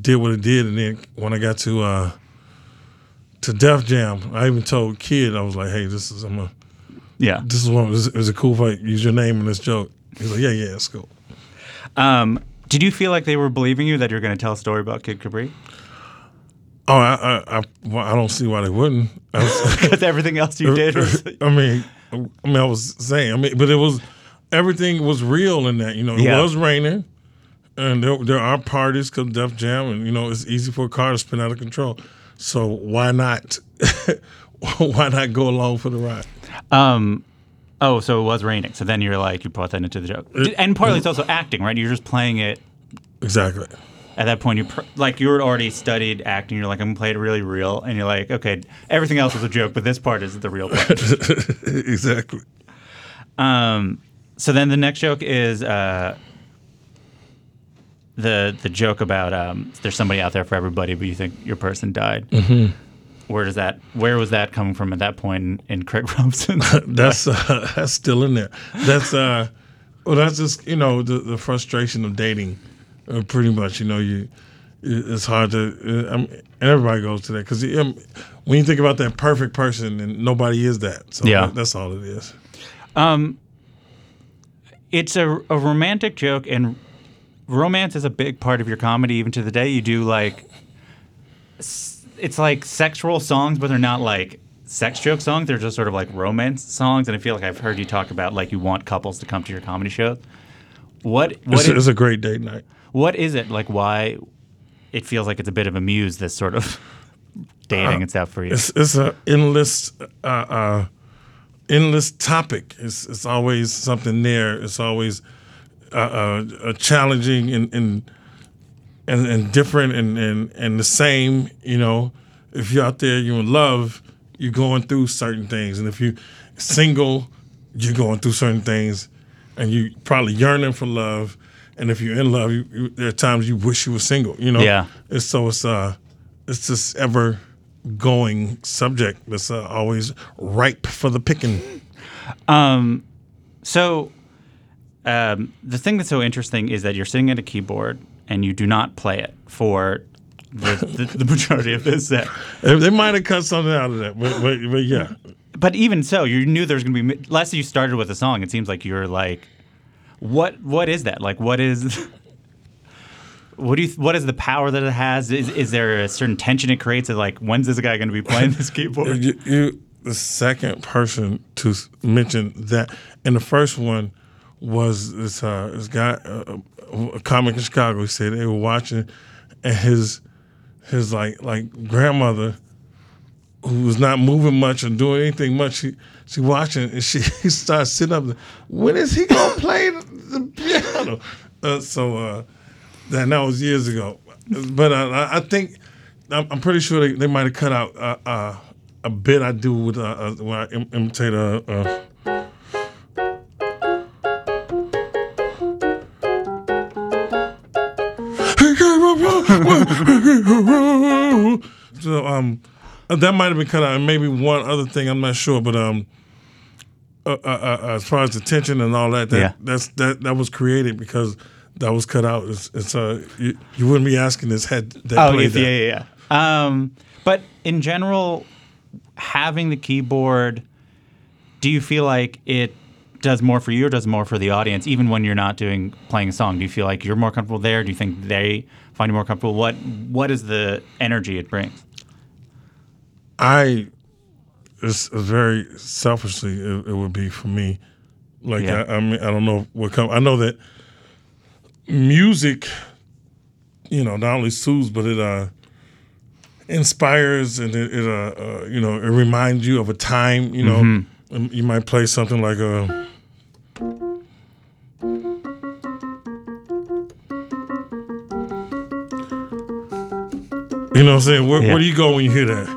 [SPEAKER 2] did what it did, and then when I got to uh, to Def Jam, I even told Kid, I was like, hey, this is I'm a,
[SPEAKER 3] yeah.
[SPEAKER 2] this is one. Is it was a cool fight. Use your name in this joke? He's like, yeah, yeah, it's cool.
[SPEAKER 3] Um, did you feel like they were believing you that you're going to tell a story about Kid Capri?
[SPEAKER 2] Oh, I, I, I, well, I don't see why they wouldn't.
[SPEAKER 3] Because everything else you did was.
[SPEAKER 2] I mean, I mean, I was saying, I mean, but it was everything was real in that. You know, it
[SPEAKER 3] Yeah.
[SPEAKER 2] was raining, and there, there are parties because Def Jam, and you know, it's easy for a car to spin out of control. So why not? why not go along for the ride?
[SPEAKER 3] Um, oh, so it was raining. So then you're like, you brought that into the joke. And partly it's also acting, right? You're just playing it.
[SPEAKER 2] Exactly.
[SPEAKER 3] At that point, you pr- like you were already studied acting. You're like, I'm gonna play it really real, and you're like, okay, everything else is a joke, but this part is the real part.
[SPEAKER 2] exactly.
[SPEAKER 3] Um, so then the next joke is uh, the the joke about um, there's somebody out there for everybody, but you think your person died. Mm-hmm. Where does that? Where was that coming from at that point in, in Craig Robinson?
[SPEAKER 2] That's uh, that's still in there. That's uh, well, that's just you know the, the frustration of dating, uh, pretty much. You know, you it's hard to. Uh, I mean, everybody goes to that because um, when you think about that perfect person, and nobody is that. So
[SPEAKER 3] Yeah.
[SPEAKER 2] that's all it is.
[SPEAKER 3] it's a, a romantic joke, and romance is a big part of your comedy. Even to the day, you do like it's like sexual songs, but they're not like sex joke songs. They're just sort of like romance songs. And I feel like I've heard you talk about like you want couples to come to your comedy shows. What what
[SPEAKER 2] It's,
[SPEAKER 3] is,
[SPEAKER 2] it's a great date night.
[SPEAKER 3] what is it like? Why it feels like it's a bit of a muse this sort of dating and stuff for you?
[SPEAKER 2] It's it's a endless uh, uh, endless topic. It's it's always something there. It's always uh, uh, uh, challenging and and and, and different and, and and the same. You know, if you're out there, you're in love, you're going through certain things, and if you're single, you're going through certain things, and you probably yearning for love. And if you're in love, you, you, there are times you wish you were single. You know,
[SPEAKER 3] Yeah.
[SPEAKER 2] It's so it's uh, it's this ever going subject that's uh, always ripe for the picking.
[SPEAKER 3] Um, So, um, the thing that's so interesting is that you're sitting at a keyboard and you do not play it for the, the, the majority of this set.
[SPEAKER 2] They might have cut something out of that, but but, but yeah.
[SPEAKER 3] But even so, you knew there was going to be less. You started with a song. It seems like you're like, what? What is that? Like, what is? What do you? What is the power that it has? Is, is there a certain tension it creates? Of like, when's this guy going to be playing this keyboard?
[SPEAKER 2] You, you the second person to mention that, and the first one was this uh, this guy, uh, a comic in Chicago. He said they were watching, and his his like like grandmother, who was not moving much or doing anything much, she she watching and she he starts sitting up. When is he gonna play the, piano? Uh, so uh, that that was years ago, but uh, I, think I'm, I'm pretty sure they, they might have cut out uh, uh, a bit I do with uh, when I im- imitate uh, so um, that might have been cut out, and maybe one other thing I'm not sure, but um, uh, uh, uh, as far as the tension and all that, that
[SPEAKER 3] Yeah.
[SPEAKER 2] that's that that was created because that was cut out. It's, it's uh, you, you wouldn't be asking this had they
[SPEAKER 3] Oh, yeah,
[SPEAKER 2] that.
[SPEAKER 3] yeah, yeah, yeah. Um, but in general, having the keyboard, do you feel like it does more for you or does more for the audience, even when you're not doing playing a song? Do you feel like you're more comfortable there? Do you think they find you more comfortable? What What is the energy it brings?
[SPEAKER 2] I, it's, very selfishly, it, it would be for me. Like
[SPEAKER 3] Yeah.
[SPEAKER 2] I, I mean, I don't know what come. I know that music, you know, not only soothes, but it uh inspires and it, it uh, uh you know it reminds you of a time. You know, Um, you might play something like a. You know what I'm saying? Where,
[SPEAKER 3] Yeah.
[SPEAKER 2] where do you go when you hear that?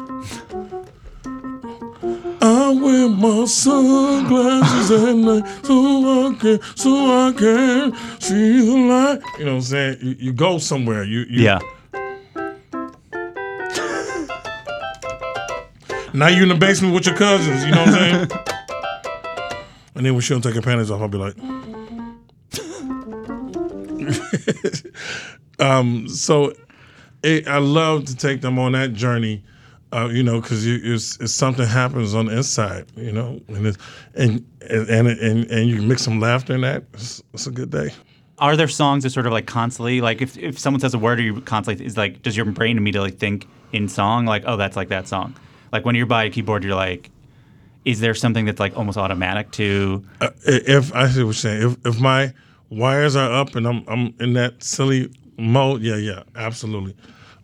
[SPEAKER 2] I wear my sunglasses at night so I can, so I can see the light. You know what I'm saying? You, you go somewhere. You, you
[SPEAKER 3] Yeah.
[SPEAKER 2] Now you're in the basement with your cousins. You know what I'm saying? and then when she don't take her panties off, I'll be like. um. So, it, I love to take them on that journey. Uh, you know, because it's, it's something happens on the inside, you know, and it's, and and and and, and you mix some laughter in that. It's, it's a good day.
[SPEAKER 3] are there songs that sort of like constantly like if, if someone says a word or you constantly is like does your brain immediately think in song like oh that's like that song like when you're by a keyboard you're like is there something that's like almost automatic to
[SPEAKER 2] Uh, if I see what you're saying, if if my wires are up and I'm I'm in that silly mode, yeah, yeah, absolutely.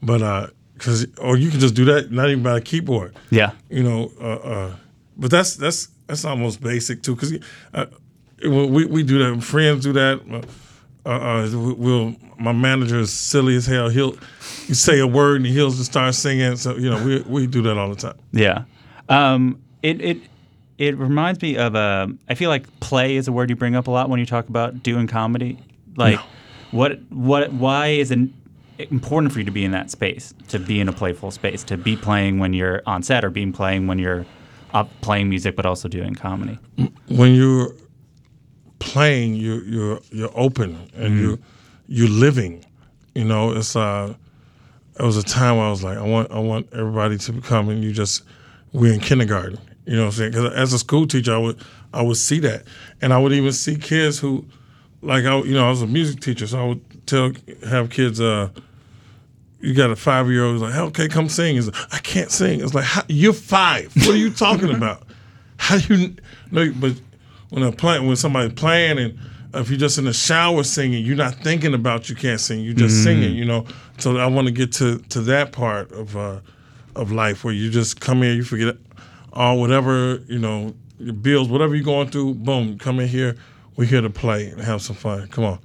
[SPEAKER 2] But uh, because or you can just do that not even by a keyboard.
[SPEAKER 3] yeah
[SPEAKER 2] you know. Uh, uh, but that's that's that's almost basic too, because uh, we we do that. Friends do that. Uh, uh, we'll my manager is silly as hell. He'll you say a word and he'll just start singing. So you know we we do that all the time.
[SPEAKER 3] Yeah. Um, it it it reminds me of uh, I feel like play is a word you bring up a lot when you talk about doing comedy. Like, what what why is it important for you to be in that space, to be in a playful space, to be playing when you're on set or being playing when you're up playing music but also doing comedy?
[SPEAKER 2] When you're playing, you you're you're open and you you're living. You know, it's uh, it was a time where I was like, I want I want everybody to come and you just we're in kindergarten. You know what I'm saying? Because as a school teacher, I would I would see that, and I would even see kids who, like I you know I was a music teacher, so I would tell have kids uh. You got a five year old who's like, okay, come sing. He's like, I can't sing. It's like, how, you're five. What are you talking about? How do you know? But when a play, when somebody's playing, and if you're just in the shower singing, you're not thinking about you can't sing. You're just singing. You know. So I want to get to to that part of uh, of life where you just come here, you forget all whatever you know your bills, whatever you're going through. Boom, come in here. We're here to play and have some fun. Come on,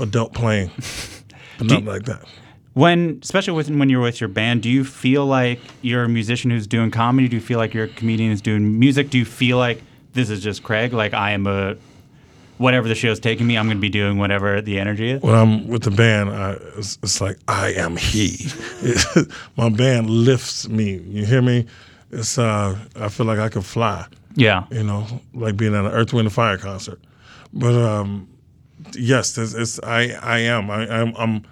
[SPEAKER 2] adult playing, but not like that.
[SPEAKER 3] When, especially with, when you're with your band, do you feel like you're a musician who's doing comedy? Do you feel like you're a comedian who's doing music? Do you feel like this is just Craig? Like I am a whatever the show's taking me, I'm going to be doing whatever the energy is.
[SPEAKER 2] when I'm with the band, I, it's, it's like I am he. My band lifts me. You hear me? It's uh, I feel like I could fly.
[SPEAKER 3] Yeah.
[SPEAKER 2] You know, like being at an Earth, Wind, and Fire concert. But um, yes, it's, it's I I am I, I'm I'm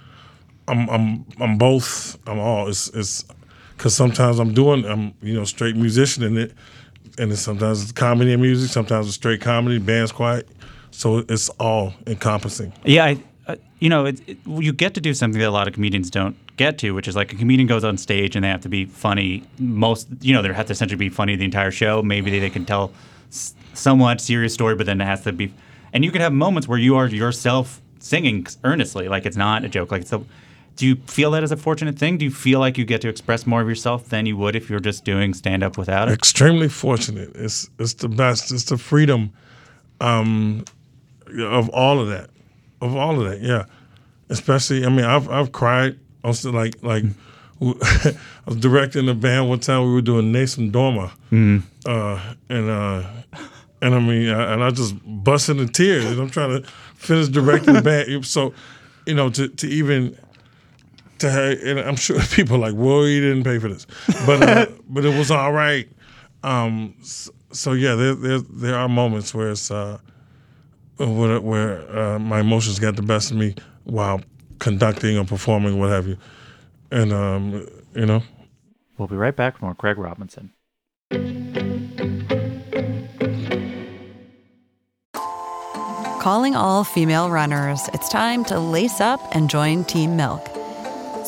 [SPEAKER 2] I'm I'm I'm both. I'm all. It's it's because sometimes I'm doing I'm you know straight musician in it, and then sometimes it's comedy and music. Sometimes it's straight comedy, band's quiet. So it's all encompassing.
[SPEAKER 3] Yeah, I, uh, you know, it, it, you get to do something that a lot of comedians don't get to, which is like a comedian goes on stage and they have to be funny. Most, you know, they have to essentially be funny the entire show. Maybe they, they can tell somewhat serious story, but then it has to be. And you can have moments where you are yourself singing earnestly, like it's not a joke. Like it's a, do you feel that as a fortunate thing? Do you feel like you get to express more of yourself than you would if you're just doing stand up without it?
[SPEAKER 2] extremely fortunate. It's it's the best. It's the freedom um, of all of that, of all of that. Yeah, especially. I mean, I've I've cried. Also, like like I was directing a band one time. We were doing Nessun Dorma, uh, and uh, and I mean, I, and I just bust into tears. And I'm trying to finish directing the band. So, you know, to to even to have, and I'm sure people are like, "Well, you didn't pay for this," but uh, but it was all right. Um, s- so yeah, there there there are moments where it's uh, where, where uh, my emotions got the best of me while conducting or performing, what have you, and um, you know.
[SPEAKER 5] We'll be right back with more Craig Robinson.
[SPEAKER 6] Calling all female runners, it's time to lace up and join Team Milk.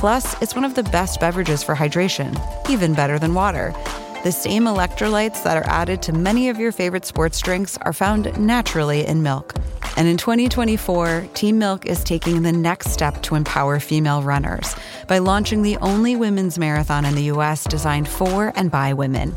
[SPEAKER 6] Plus, it's one of the best beverages for hydration, even better than water. The same electrolytes that are added to many of your favorite sports drinks are found naturally in milk. And in 2024, Team Milk is taking the next step to empower female runners by launching the only women's marathon in the US designed for and by women.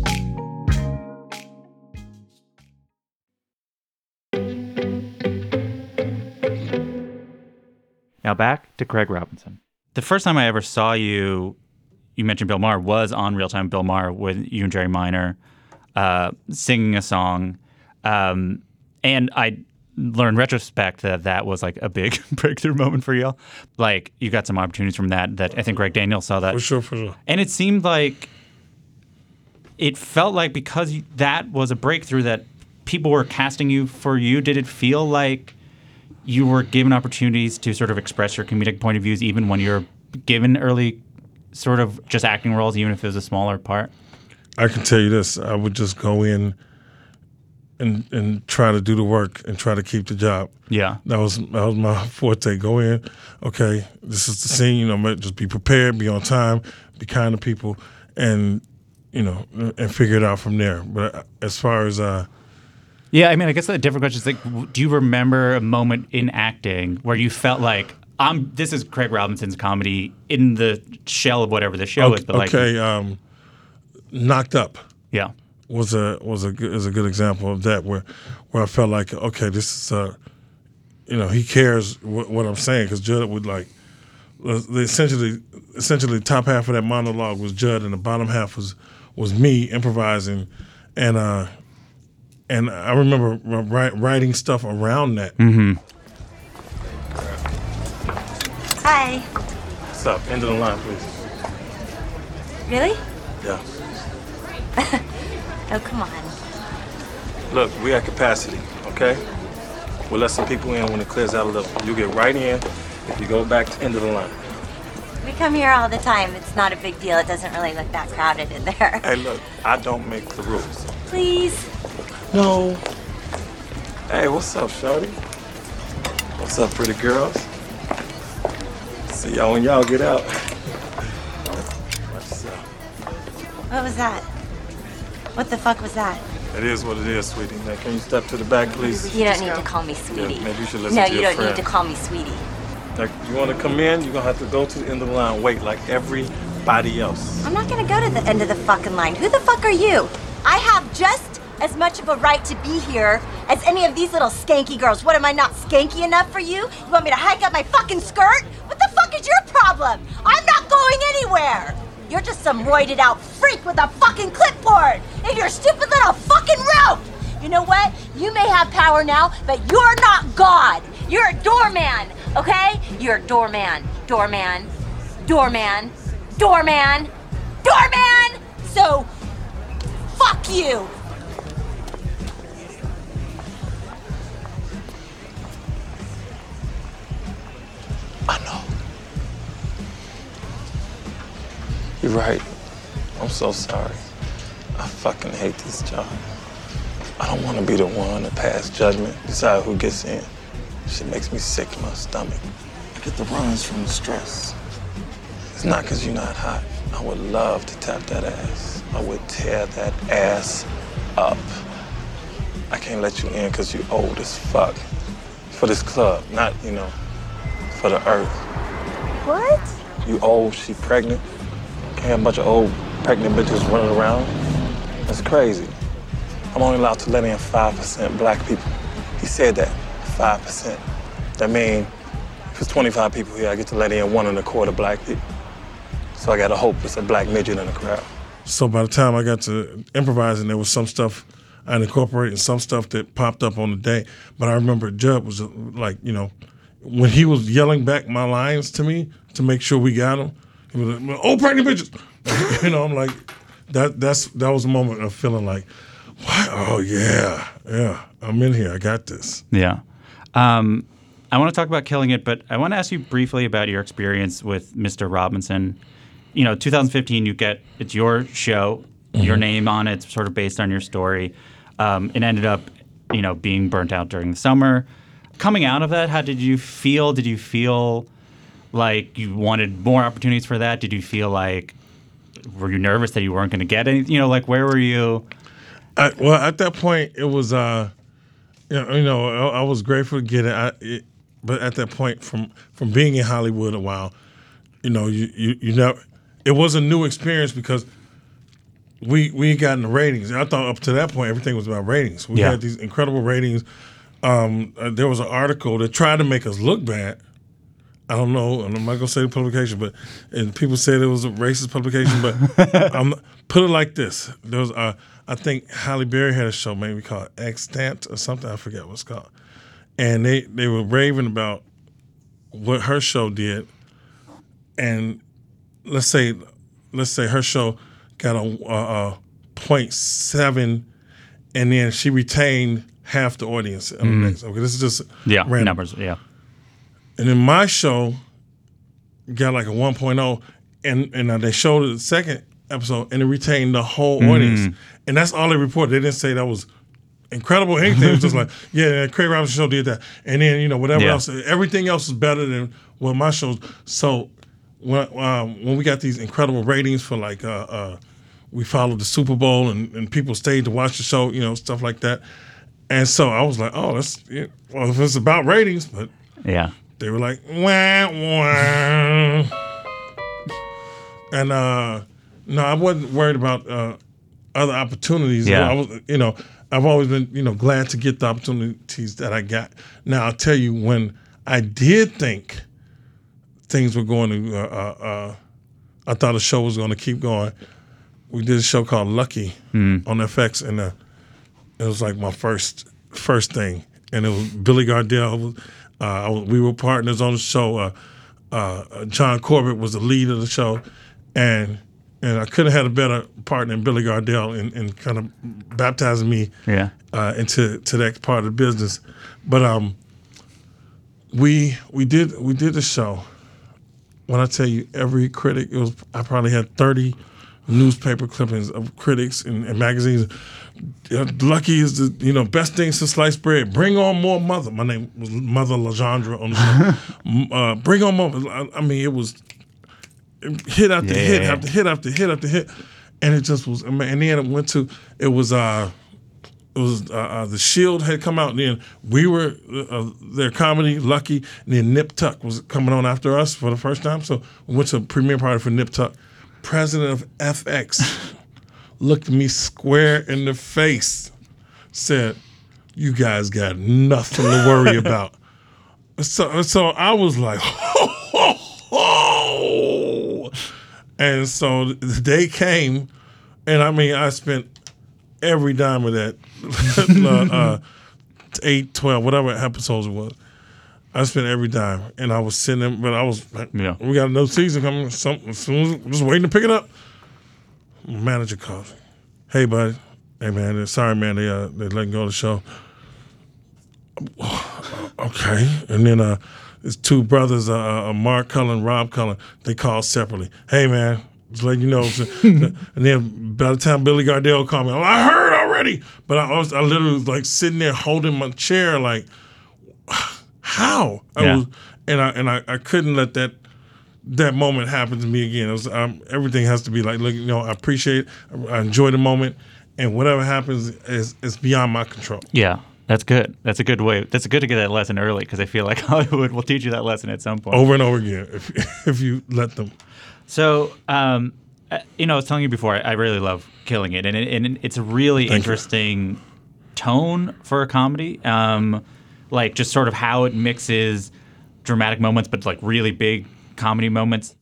[SPEAKER 5] Now back to Craig Robinson.
[SPEAKER 3] The first time I ever saw you, you mentioned Bill Maher, was on Real Time Bill Maher with you and Jerry Minor uh, singing a song. Um, and I learned retrospect that that was like a big breakthrough moment for you. Like you got some opportunities from that that I think Greg Daniels saw that.
[SPEAKER 2] For sure, for sure.
[SPEAKER 3] And it seemed like it felt like because that was a breakthrough that people were casting you for you. Did it feel like you were given opportunities to sort of express your comedic point of views even when you're given early sort of just acting roles, even if it was a smaller part?
[SPEAKER 2] I can tell you this: I would just go in and and try to do the work and try to keep the job.
[SPEAKER 3] Yeah.
[SPEAKER 2] That was that was my forte. Go in, okay. This is the scene. You know, just be prepared, be on time, be kind to people, and you know, and figure it out from there. But as far as uh,
[SPEAKER 3] Yeah, I mean, I guess the different question is like, do you remember a moment in acting where you felt like I'm? This is Craig Robinson's comedy in the shell of whatever the show is, but like,
[SPEAKER 2] okay, um, knocked up
[SPEAKER 3] yeah,
[SPEAKER 2] was a was a good, is a good example of that where where I felt like okay, this is uh, you know, he cares what, what I'm saying because Judd would like the essentially essentially top half of that monologue was Judd and the bottom half was was me improvising and uh and I remember writing stuff around that. Mm-hmm.
[SPEAKER 7] Hi.
[SPEAKER 4] What's up? End of the line, please.
[SPEAKER 7] Really?
[SPEAKER 4] Yeah.
[SPEAKER 7] Oh, come on.
[SPEAKER 4] Look, we at capacity, okay? We'll let some people in when it clears out a little. You get right in. If you go back to end of the line.
[SPEAKER 7] We come here all the time. It's not a big deal. It doesn't really look that crowded in there.
[SPEAKER 4] Hey, look, I don't make the rules.
[SPEAKER 7] Please.
[SPEAKER 4] No. Hey, what's up, Shorty? What's up, pretty girls? See y'all when y'all get out.
[SPEAKER 7] What was that? What the fuck was that?
[SPEAKER 4] It is what it is, sweetie. Now, can you step to the back, please?
[SPEAKER 7] You don't need to call me sweetie.
[SPEAKER 4] maybe you should listen
[SPEAKER 7] no,
[SPEAKER 4] to
[SPEAKER 7] you
[SPEAKER 4] your
[SPEAKER 7] don't
[SPEAKER 4] friend.
[SPEAKER 7] need to call me sweetie.
[SPEAKER 4] Like, you want to come in, you're going to have to go to the end of the line, wait like everybody else.
[SPEAKER 7] I'm not gonna go to the end of the fucking line. Who the fuck are you? I have just as much of a right to be here as any of these little skanky girls. What am I not skanky enough for you? You want me to hike up my fucking skirt? What the fuck is your problem? I'm not going anywhere. You're just some roided out freak with a fucking clipboard in your stupid little fucking rope. You know what? You may have power now, but you're not God. You're a doorman, okay? You're a doorman, doorman, doorman, doorman, doorman. So, fuck you.
[SPEAKER 4] I know. You're right. I'm so sorry. I fucking hate this job. I don't want to be the one to pass judgment, decide who gets in. Shit makes me sick to my stomach. I get the runs from the stress. It's not because you're not hot. I would love to tap that ass. I would tear that ass up. I can't let you in because you're old as fuck. For this club, not, you know, for the earth.
[SPEAKER 7] What?
[SPEAKER 4] You old, she pregnant. Can't have a bunch of old pregnant bitches running around. That's crazy. I'm only allowed to let in 5% black people. He said that, 5%. That means if it's 25 people here, I get to let in one and a quarter black people. So I gotta hope it's a black midget in the crowd.
[SPEAKER 2] So by the time I got to improvising, there was some stuff I incorporated and some stuff that popped up on the day. But I remember Judd was like, you know, when he was yelling back my lines to me to make sure we got him, he was like, "Oh, pregnant bitches," you know. I'm like, that. That's that was a moment of feeling like, what? Oh yeah, yeah. I'm in here. I got this.
[SPEAKER 3] Yeah. Um, I want to talk about Killing It, but I want to ask you briefly about your experience with Mr. Robinson. You know, 2015, you get it's your show, your name on it, it's sort of based on your story. Um, it ended up, you know, being burnt out during the summer. Coming out of that, how did you feel? Did you feel like you wanted more opportunities for that? Did you feel like were you nervous that you weren't going to get any? You know, like where were you?
[SPEAKER 2] I, well, at that point, it was, uh, you know, I, I was grateful to get it, I, it, but at that point, from from being in Hollywood a while, you know, you you, you know, it was a new experience because we we gotten the ratings. I thought up to that point everything was about ratings. We
[SPEAKER 3] Yeah.
[SPEAKER 2] had these incredible ratings. Um, uh, there was an article that tried to make us look bad. I don't know, and I'm not gonna say the publication, but and people said it was a racist publication, but I'm put it like this: there was, uh, I think Halle Berry had a show maybe called Extant or something. I forget what it's called, and they they were raving about what her show did, and let's say let's say her show got a, a, a point seven, and then she retained half the audience. the. Okay, this is just
[SPEAKER 3] Yeah,
[SPEAKER 2] random.
[SPEAKER 3] numbers. Yeah.
[SPEAKER 2] And then my show got like a 1.0, and and they showed the second episode, and it retained the whole audience, and that's all they reported. They didn't say that was incredible. or Anything it was just like, yeah, Craig Robinson show did that, and then you know whatever
[SPEAKER 3] Yeah.
[SPEAKER 2] else, everything else is better than what my shows. So when um, when we got these incredible ratings for like. Uh, uh, we followed the Super Bowl and, and people stayed to watch the show, you know, stuff like that. And so I was like, oh, that's yeah, well, if it's about ratings, but
[SPEAKER 3] Yeah.
[SPEAKER 2] they were like, wah, wah. And uh, no, I wasn't worried about uh, other opportunities.
[SPEAKER 3] Yeah.
[SPEAKER 2] I was, you know, I've always been, you know, glad to get the opportunities that I got. Now I'll tell you when I did think things were going to, uh, uh, uh, I thought the show was going to keep going. We did a show called Lucky on FX, and uh, it was like my first first thing, and it was Billy Gardell. Uh, we were partners on the show. Uh, uh, John Corbett was the lead of the show, and and I couldn't have had a better partner than Billy Gardell in, in kind of baptizing me
[SPEAKER 3] Yeah.
[SPEAKER 2] uh, into to that part of the business. But um, we we did we did the show. When I tell you every critic, it was I probably had thirty newspaper clippings of critics and, and magazines. Uh, Lucky is the you know best thing since sliced bread. Bring on more mother. My name was Mother Legendre on the show. Uh, bring on more. I, I mean, it was hit after hit after hit after hit after hit, and it just was. I mean, and then it went to it was uh it was uh, uh, the Shield had come out, and then we were uh, their comedy Lucky, and then Nip Tuck was coming on after us for the first time. So we went to a premiere party for Nip Tuck. President of FX looked me square in the face, said, "You guys got nothing to worry about." So, so I was like, and so the day came, and I mean, I spent every dime of that uh, uh, eight, 12, whatever episodes it was. I spent every dime, and I was sitting there, but I was like,
[SPEAKER 3] Yeah.
[SPEAKER 2] we got another season coming. Something, soon as, just waiting to pick it up. Manager calls. Hey, buddy. Hey, man. Sorry, man. They uh, they letting go of the show. Okay. And then uh, there's two brothers, uh, uh, Mark Cullen, Rob Cullen. They called separately. Hey, man. Just letting you know. and then by the time Billy Gardell called me, I heard already. But I was, I literally was like sitting there holding my chair, like, how? I
[SPEAKER 3] Yeah.
[SPEAKER 2] was, and I and I, I couldn't let that that moment happen to me again. It was, um, everything has to be like, look, you know, I appreciate, it. I enjoy the moment, and whatever happens is is beyond my control.
[SPEAKER 3] Yeah. That's good. That's a good way. That's good to get that lesson early because I feel like Hollywood will teach you that lesson at some point.
[SPEAKER 2] over and over again if if you let them.
[SPEAKER 3] So, um, uh, you know, I was telling you before, I, really love Killing It, and, it, and it's a really
[SPEAKER 2] Thank you.
[SPEAKER 3] interesting tone for a comedy. Um, like just sort of how it mixes dramatic moments, but like really big comedy moments.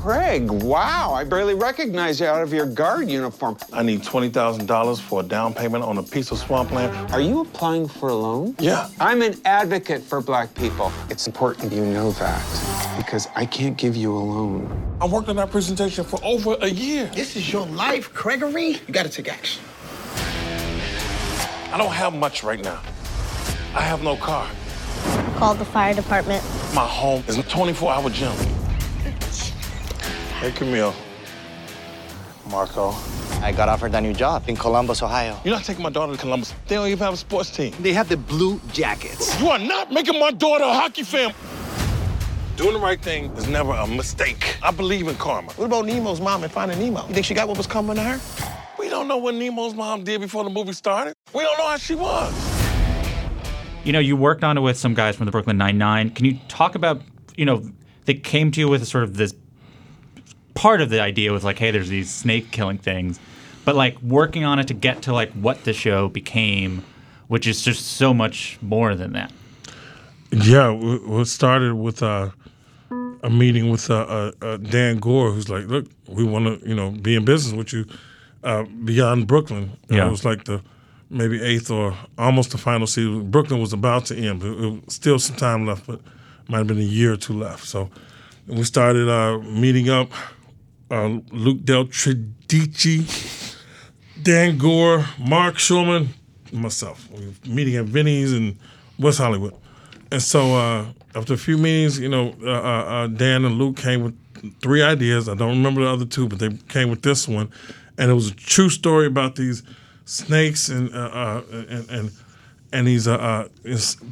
[SPEAKER 8] Craig, wow, I barely recognize you out of your guard uniform.
[SPEAKER 4] I need $20,000 for a down payment on a piece of swampland.
[SPEAKER 8] Are you applying for a loan?
[SPEAKER 4] Yeah.
[SPEAKER 8] I'm an advocate for black people. It's important you know that because I can't give you a loan.
[SPEAKER 4] I worked on that presentation for over a year.
[SPEAKER 9] This is your life, Gregory. You gotta take action.
[SPEAKER 4] I don't have much right now. I have no car.
[SPEAKER 10] call the fire department.
[SPEAKER 2] My home is a 24 hour gym. Hey, Camille. Marco.
[SPEAKER 11] I got offered a new job in Columbus, Ohio.
[SPEAKER 2] You're not taking my daughter to Columbus. They don't even have a sports team.
[SPEAKER 9] They have the blue jackets.
[SPEAKER 2] You are not making my daughter a hockey fan. Doing the right thing is never a mistake. I believe in karma.
[SPEAKER 9] What about Nemo's mom and finding Nemo? You think she got what was coming to her?
[SPEAKER 2] We don't know what Nemo's mom did before the movie started. We don't know how she was.
[SPEAKER 3] You know, you worked on it with some guys from the Brooklyn Nine Nine. Can you talk about, you know, they came to you with sort of this part of the idea was like, hey, there's these snake killing things, but like working on it to get to like what the show became, which is just so much more than that.
[SPEAKER 2] Yeah, we, we started with uh, a meeting with uh, uh, uh, Dan Goor, who's like, "Look, we want to, you know, be in business with you uh, beyond Brooklyn." And
[SPEAKER 3] Yeah.
[SPEAKER 2] it was like the maybe eighth or almost the final season. Brooklyn was about to end, but it was still some time left, but might have been a year or two left. So we started uh, meeting up. Uh, Luke Del Tredici, Dan Goor, Mark Schulman, myself. We meeting at Vinny's in West Hollywood. And so uh, after a few meetings, you know, uh, uh, uh, Dan and Luke came with three ideas. I don't remember the other two, but they came with this one, and it was a true story about these snakes and uh, uh, and and and these uh, uh,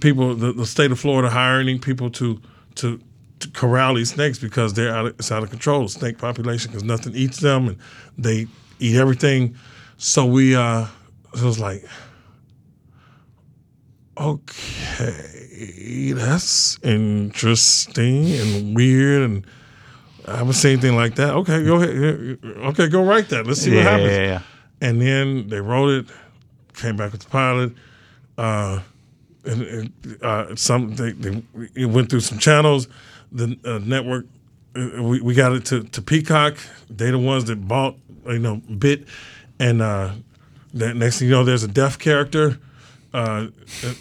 [SPEAKER 2] people. The, the state of Florida hiring people to to. To corral these snakes because they're out of, it's out of control. The snake population because nothing eats them and they eat everything. So we uh, it was like, okay, that's interesting and weird, and I haven't seen anything like that. Okay, go ahead. Okay, go write that. Let's see what
[SPEAKER 3] yeah,
[SPEAKER 2] happens.
[SPEAKER 3] yeah, yeah.
[SPEAKER 2] And then they wrote it, came back with the pilot. Uh, and, and uh, some they, they it went through some channels. The uh, network uh, we, we got it to, to Peacock. They the ones that bought you know bit, and uh, the next thing you know, there's a deaf character, uh,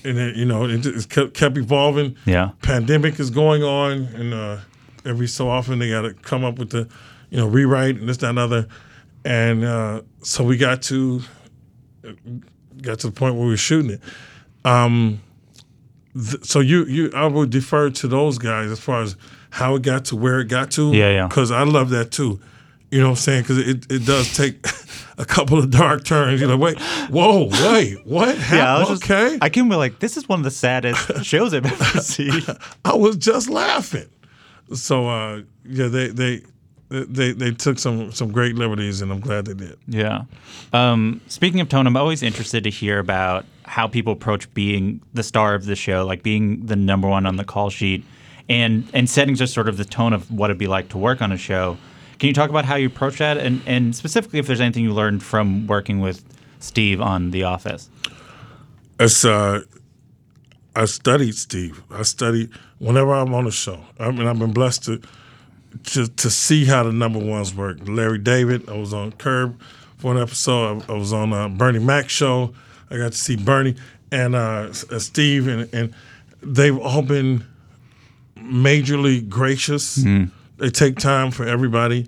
[SPEAKER 2] and it, you know it just kept, kept evolving.
[SPEAKER 3] Yeah.
[SPEAKER 2] Pandemic is going on, and uh, every so often they got to come up with the you know rewrite and this that and other, and uh, so we got to got to the point where we were shooting it. Um, th- so you you I would defer to those guys as far as how it got to where it got to.
[SPEAKER 3] Yeah, yeah.
[SPEAKER 2] Because I love that too. You know what I'm saying? Because it, it does take a couple of dark turns. You're like, wait, whoa, wait, what?
[SPEAKER 3] Yeah, I was
[SPEAKER 2] happened?
[SPEAKER 3] just,
[SPEAKER 2] okay.
[SPEAKER 3] I can be like, this is one of the saddest shows I've ever seen.
[SPEAKER 2] I was just laughing. So uh, yeah, they they they they took some some great liberties, and I'm glad they did.
[SPEAKER 3] Yeah. Um, speaking of tone, I'm always interested to hear about how people approach being the star of the show, like being the number one on the call sheet, and and setting just sort of the tone of what it'd be like to work on a show. Can you talk about how you approach that, and and specifically if there's anything you learned from working with Steve on The Office?
[SPEAKER 2] It's uh, I studied Steve. I studied whenever I'm on a show. I mean, I've been blessed to to to see how the number ones work. Larry David. I was on Curb for an episode. I, I was on uh, Bernie Mac show. I got to see Bernie and uh, uh, Steve, and and they've all been majorly gracious. They take time for everybody.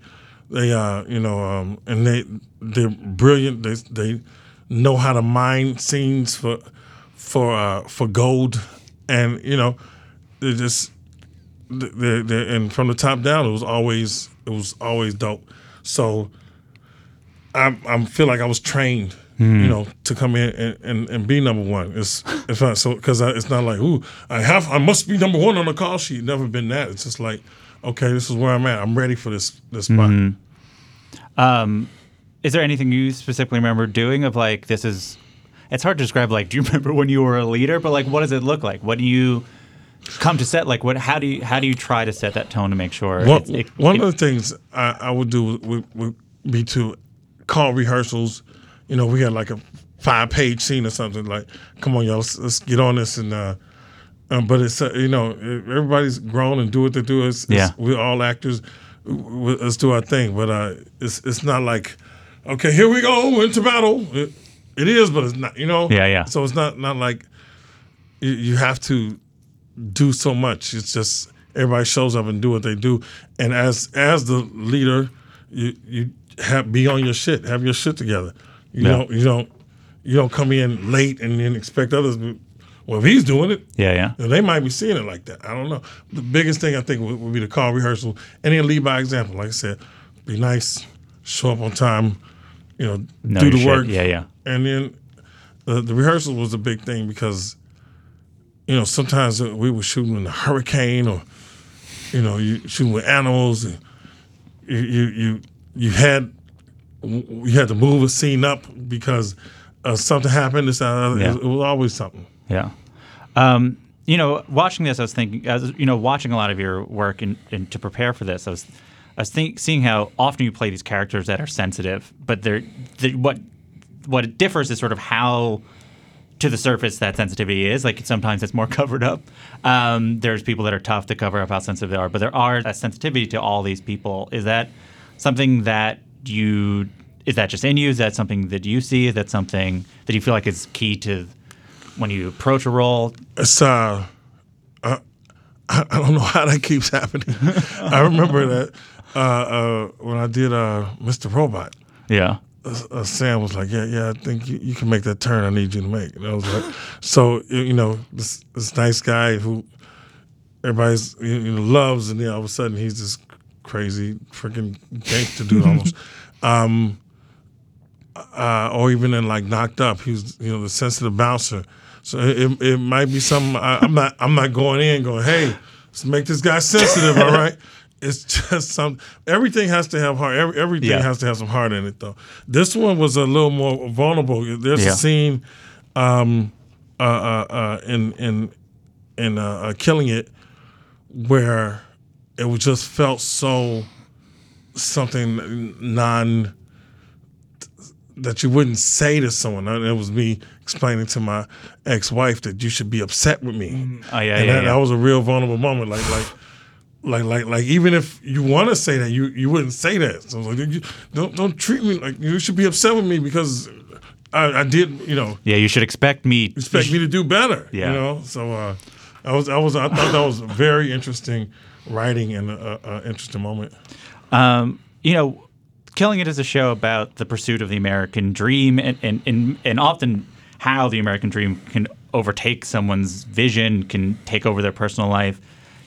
[SPEAKER 2] They uh, you know, um, and they they're brilliant. They they know how to mine scenes for for uh, for gold, and you know, they just they they and from the top down, it was always it was always dope. So I I feel like I was trained,
[SPEAKER 3] Hmm.
[SPEAKER 2] you know, to come in and, and, and be number one. It's it's not so because it's not like ooh I have I must be number one on the call sheet. Never been that. It's just like okay, this is where I'm at. I'm ready for this this spot.
[SPEAKER 3] Mhm. Um, is there anything you specifically remember doing of like this is? It's hard to describe. Like, do you remember when you were a leader? But like, what does it look like? What do you come to set? Like, what? How do you how do you try to set that tone to make sure?
[SPEAKER 2] One,
[SPEAKER 3] it's- it-
[SPEAKER 2] one
[SPEAKER 3] it-
[SPEAKER 2] of the things I, I would do would, would be to call rehearsals. You know, we had like a five page scene or something. Like, come on, y'all, let's, let's get on this. And uh, um, but it's uh, you know everybody's grown and do what they do. It's, it's-
[SPEAKER 3] Yeah.
[SPEAKER 2] we're all actors. We- Let's do our thing. But uh, it's it's not like okay, here we go into battle. It, it is, but it's not. You know.
[SPEAKER 3] Yeah, yeah.
[SPEAKER 2] So it's not not like you, you have to do so much. It's just everybody shows up and do what they do. And as as the leader, you you have be on your shit. Have your shit together. You
[SPEAKER 3] Yeah.
[SPEAKER 2] don't you don't you don't come in late and then expect others. Well, if he's doing it,
[SPEAKER 3] Yeah, yeah.
[SPEAKER 2] they might be seeing it like that. I don't know. The biggest thing I think would, would be the call rehearsal, and then lead by example. Like I said, be nice, show up on time, you know,
[SPEAKER 3] Know
[SPEAKER 2] do the
[SPEAKER 3] shit.
[SPEAKER 2] work.
[SPEAKER 3] Yeah, yeah.
[SPEAKER 2] And then the, the rehearsal was a big thing because, you know, sometimes we were shooting in a hurricane or, you know, you shooting with animals and you you you, you had you had to move a scene up because uh, something happened. This, uh,
[SPEAKER 3] Yeah.
[SPEAKER 2] it, was always something.
[SPEAKER 3] Yeah. Um, you know, watching this, I was thinking, as you know, watching a lot of your work and, and to prepare for this, I was, I was think, seeing how often you play these characters that are sensitive, but they're, they what, what differs is sort of how to the surface that sensitivity is. Like sometimes it's more covered up. Um, there's people that are tough to cover up how sensitive they are, but there are a sensitivity to all these people. Is that something that you is that just in you? Is that something that you see? Is that something that you feel like is key to when you approach a role?
[SPEAKER 2] It's uh, I, I I don't know how that keeps happening. I remember that uh, uh, when I did uh, Mr. Robot.
[SPEAKER 3] Yeah.
[SPEAKER 2] Uh, Sam was like, "Yeah, yeah, I think you, you can make that turn. I need you to make." And I was like, "So you know, this this nice guy who everybody's you know, loves, and then all of a sudden he's this crazy freaking gangster dude almost." um, uh, or even in like Knocked Up, he was you know the sensitive bouncer. So it, it, it might be something. I, I'm not I'm not going in going, "Hey, let's make this guy sensitive." all right. It's just some. Everything has to have heart. Every, everything
[SPEAKER 3] Yeah.
[SPEAKER 2] has to have some heart in it, though. This one was a little more vulnerable. There's
[SPEAKER 3] Yeah.
[SPEAKER 2] a scene, um, uh, uh, uh, in in in uh, uh, killing it, where it was just felt so something non that you wouldn't say to someone. And It was me explaining to my ex-wife that you should be upset with me.
[SPEAKER 3] Oh yeah,
[SPEAKER 2] and
[SPEAKER 3] yeah,
[SPEAKER 2] that,
[SPEAKER 3] yeah.
[SPEAKER 2] that was a real vulnerable moment. Like like like like like even if you want to say that, you you wouldn't say that. So I was like, you, don't don't treat me like you should be upset with me because I, I did you know
[SPEAKER 3] yeah, you should expect me.
[SPEAKER 2] expect me to do better.
[SPEAKER 3] Yeah.
[SPEAKER 2] You know, so uh, I was I was I thought that was very interesting writing and a, a, a interesting moment.
[SPEAKER 3] Um, you know, Killing It is a show about the pursuit of the American dream and, and, and, and often how the American dream can overtake someone's vision, can take over their personal life.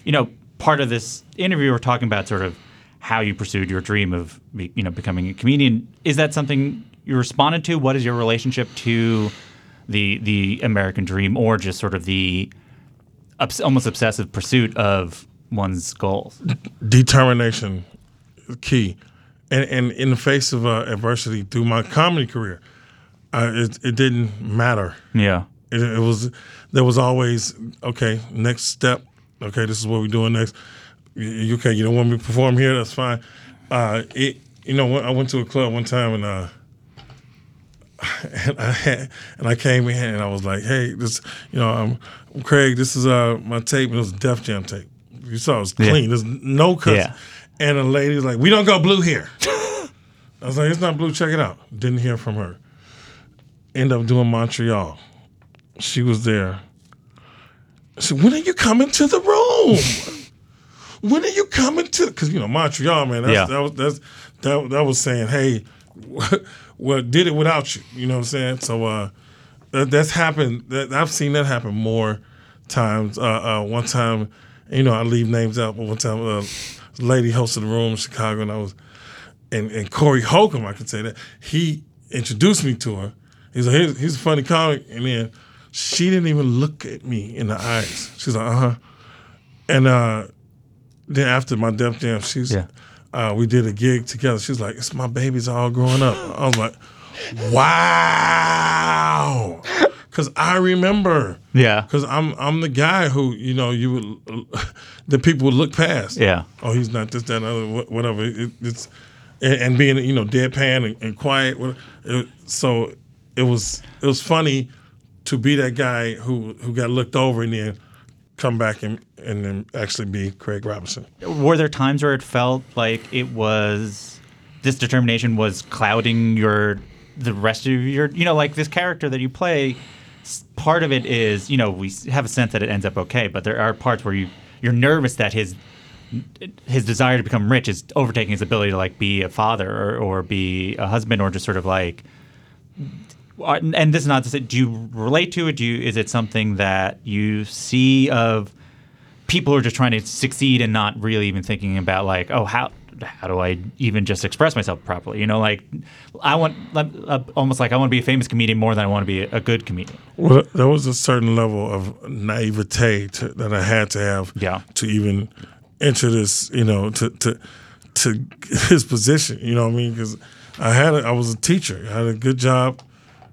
[SPEAKER 3] You know, part of this interview, we're talking about sort of how you pursued your dream of, you know, becoming a comedian. Is that something you responded to? What is your relationship to the the American dream, or just sort of the obs- almost obsessive pursuit of one's goals?
[SPEAKER 2] determination key and, and in the face of uh, adversity through my comedy career uh, it, it didn't matter
[SPEAKER 3] Yeah.
[SPEAKER 2] it, it was there was always okay next step okay this is what we're doing next you, okay you don't want me to perform here that's fine uh, it you know i went to a club one time and uh and I had, and I came in and I was like, "Hey, this, you know, I'm, I'm Craig. This is uh my tape. and It was a Def Jam tape. You saw it was
[SPEAKER 3] Yeah.
[SPEAKER 2] clean. There's no cuss."
[SPEAKER 3] Yeah.
[SPEAKER 2] And the lady's like, "We don't go blue here." I was like, "It's not blue. Check it out." Didn't hear from her. End up doing Montreal. She was there. I said, "When are you coming to the room? when are you coming to?" Because you know Montreal, man. That's,
[SPEAKER 3] Yeah.
[SPEAKER 2] That was that's that that was saying, "Hey, well, did it without you." You know what I'm saying? So uh, that, that's happened. That, I've seen that happen more times. Uh, uh, one time, you know, I leave names out, but one time, uh, a lady hosted a room in Chicago, and I was, and, and Corey Holcomb, I can say that he introduced me to her. He's like, he's, he's a funny comic, and then she didn't even look at me in the eyes. She's like, uh huh, and uh, then after my Def Jam, she's.
[SPEAKER 3] Yeah.
[SPEAKER 2] Uh, we did a gig together. She's like, "It's my babies all growing up." I was like, "Wow," because I remember.
[SPEAKER 3] Yeah.
[SPEAKER 2] Because I'm I'm the guy who you know you would the people would look past.
[SPEAKER 3] Yeah.
[SPEAKER 2] Oh, he's not this, that, and other, whatever. It, it's and, and being you know deadpan and, and quiet. It, so it was it was funny to be that guy who who got looked over and then come back and and then actually be Craig Robinson.
[SPEAKER 3] Were there times where it felt like it was this determination was clouding your the rest of your you know like this character that you play part of it is you know we have a sense that it ends up okay but there are parts where you you're nervous that his his desire to become rich is overtaking his ability to like be a father or, or be a husband or just sort of like and this is not to say, do you relate to it? Do you, is it something that you see of people who are just trying to succeed and not really even thinking about like, oh, how how do I even just express myself properly? You know, like I want uh, almost like I want to be a famous comedian more than I want to be a good comedian.
[SPEAKER 2] Well, there was a certain level of naivete to, that I had to have
[SPEAKER 3] Yeah.
[SPEAKER 2] to even enter this, you know, to to to his position. You know what I mean? Because I had a, I was a teacher. I had a good job.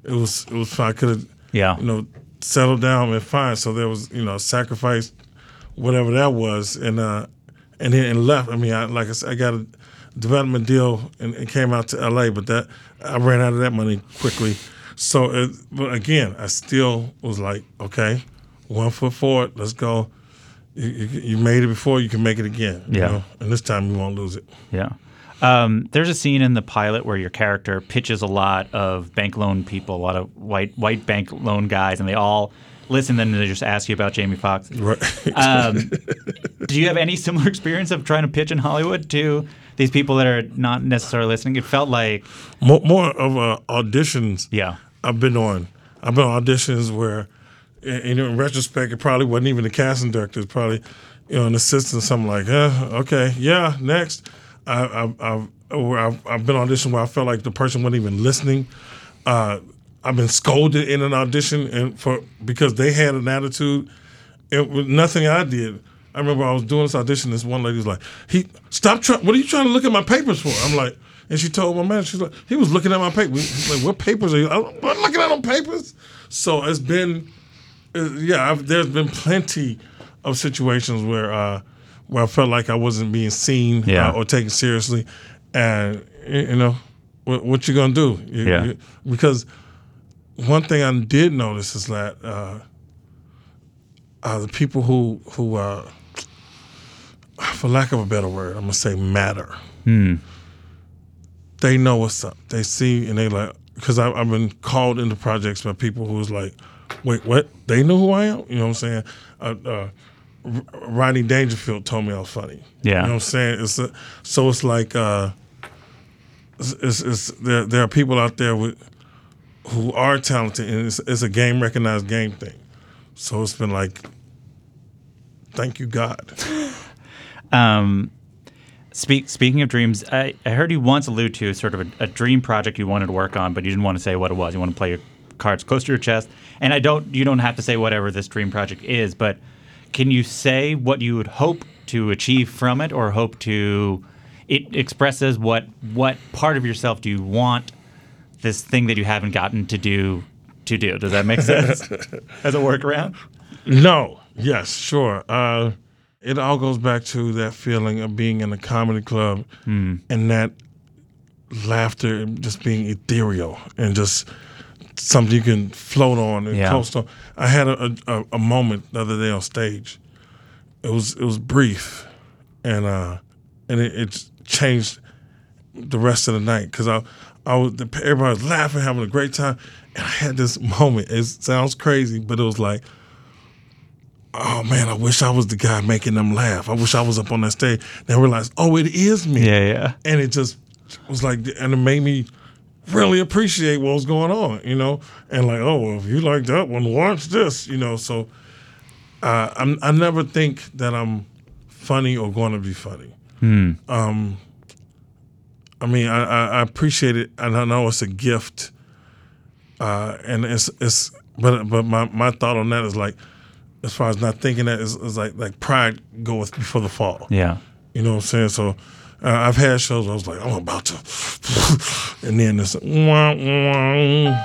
[SPEAKER 2] It was it was fine. I could have
[SPEAKER 3] Yeah.
[SPEAKER 2] you know settled down and fine. So there was you know sacrifice, whatever that was, and uh and then and left. I mean, I, like I said, I got a development deal and, and came out to L.A. But that I ran out of that money quickly. So, it, but again, I still was like, okay, one foot forward, let's go. You, you, you made it before, you can make it again. you
[SPEAKER 3] Yeah.
[SPEAKER 2] know? and this time you won't lose it.
[SPEAKER 3] Yeah. Um, there's a scene in the pilot where your character pitches a lot of bank loan people, a lot of white white bank loan guys, and they all listen. Then they just ask you about Jamie Foxx.
[SPEAKER 2] Right.
[SPEAKER 3] Um, do you have any similar experience of trying to pitch in Hollywood to these people that are not necessarily listening? It felt like
[SPEAKER 2] more, more of uh, auditions.
[SPEAKER 3] Yeah,
[SPEAKER 2] I've been on. I've been on auditions where, in, in- in retrospect, it probably wasn't even the casting director. It's probably, you know, an assistant, or something like, eh, okay, yeah, next. I, I've, I've, I've, been on audition where I felt like the person wasn't even listening. Uh, I've been scolded in an audition and for because they had an attitude. It was nothing I did. I remember I was doing this audition. This one lady was like, "He stop trying. What are you trying to look at my papers for?" I'm like, and she told my manager, she's like, "He was looking at my papers. Like, what papers are you? I'm looking at them papers." So it's been, uh, yeah, I've, there's been plenty of situations where uh, where I felt like I wasn't being seen
[SPEAKER 3] Yeah.
[SPEAKER 2] uh, or taken seriously, and you know, what, what you gonna do? You-
[SPEAKER 3] Yeah.
[SPEAKER 2] you- because one thing I did notice is that uh, uh, the people who who, uh, for lack of a better word, I'm gonna say matter.
[SPEAKER 3] Hmm.
[SPEAKER 2] They know what's up. They see and they like because I've been called into projects by people who's like, wait, what? They know who I am. You know what I'm saying? Rodney Dangerfield told me I was funny.
[SPEAKER 3] Yeah.
[SPEAKER 2] you know what I'm saying? It's a, so it's like uh, it's, it's, it's there. There are people out there with who are talented, and it's, it's a game recognized game thing. So it's been like, thank you God.
[SPEAKER 3] Um, speak, speaking of dreams, I, I heard you once allude to sort of a, a dream project you wanted to work on, but you didn't want to say what it was. You want to play your cards close to your chest. And I don't. You don't have to say whatever this dream project is, but can you say what you would hope to achieve from it, or hope to? It expresses what what part of yourself do you want this thing that you haven't gotten to do to do. Does that make sense? As a workaround?
[SPEAKER 2] No. Yes. Sure. Uh, it all goes back to that feeling of being in a comedy club
[SPEAKER 3] Hmm.
[SPEAKER 2] and that laughter just being ethereal and just something you can float on and
[SPEAKER 3] Yeah.
[SPEAKER 2] coast on. I had a, a, a moment the other day on stage. It was it was brief, and uh, and it, it changed the rest of the night because I I was everybody was laughing, having a great time, and I had this moment. It sounds crazy, but it was like oh man, I wish I was the guy making them laugh. I wish I was up on that stage. Then I realized, oh, it is me.
[SPEAKER 3] Yeah, yeah.
[SPEAKER 2] And it just was like, and it made me really appreciate what was going on, you know? And like, oh, well, if you like that one, watch this, you know? So uh, I'm, I never think that I'm funny or going to be funny.
[SPEAKER 3] Hmm.
[SPEAKER 2] Um, I mean, I, I, I appreciate it, and I know it's a gift. Uh, and it's it's but but my, my thought on that is like, as far as not thinking that is, is like like pride goeth before the fall.
[SPEAKER 3] Yeah.
[SPEAKER 2] You know what I'm saying? So uh, I've had shows I was like, I'm about to, and then it's wah, wah.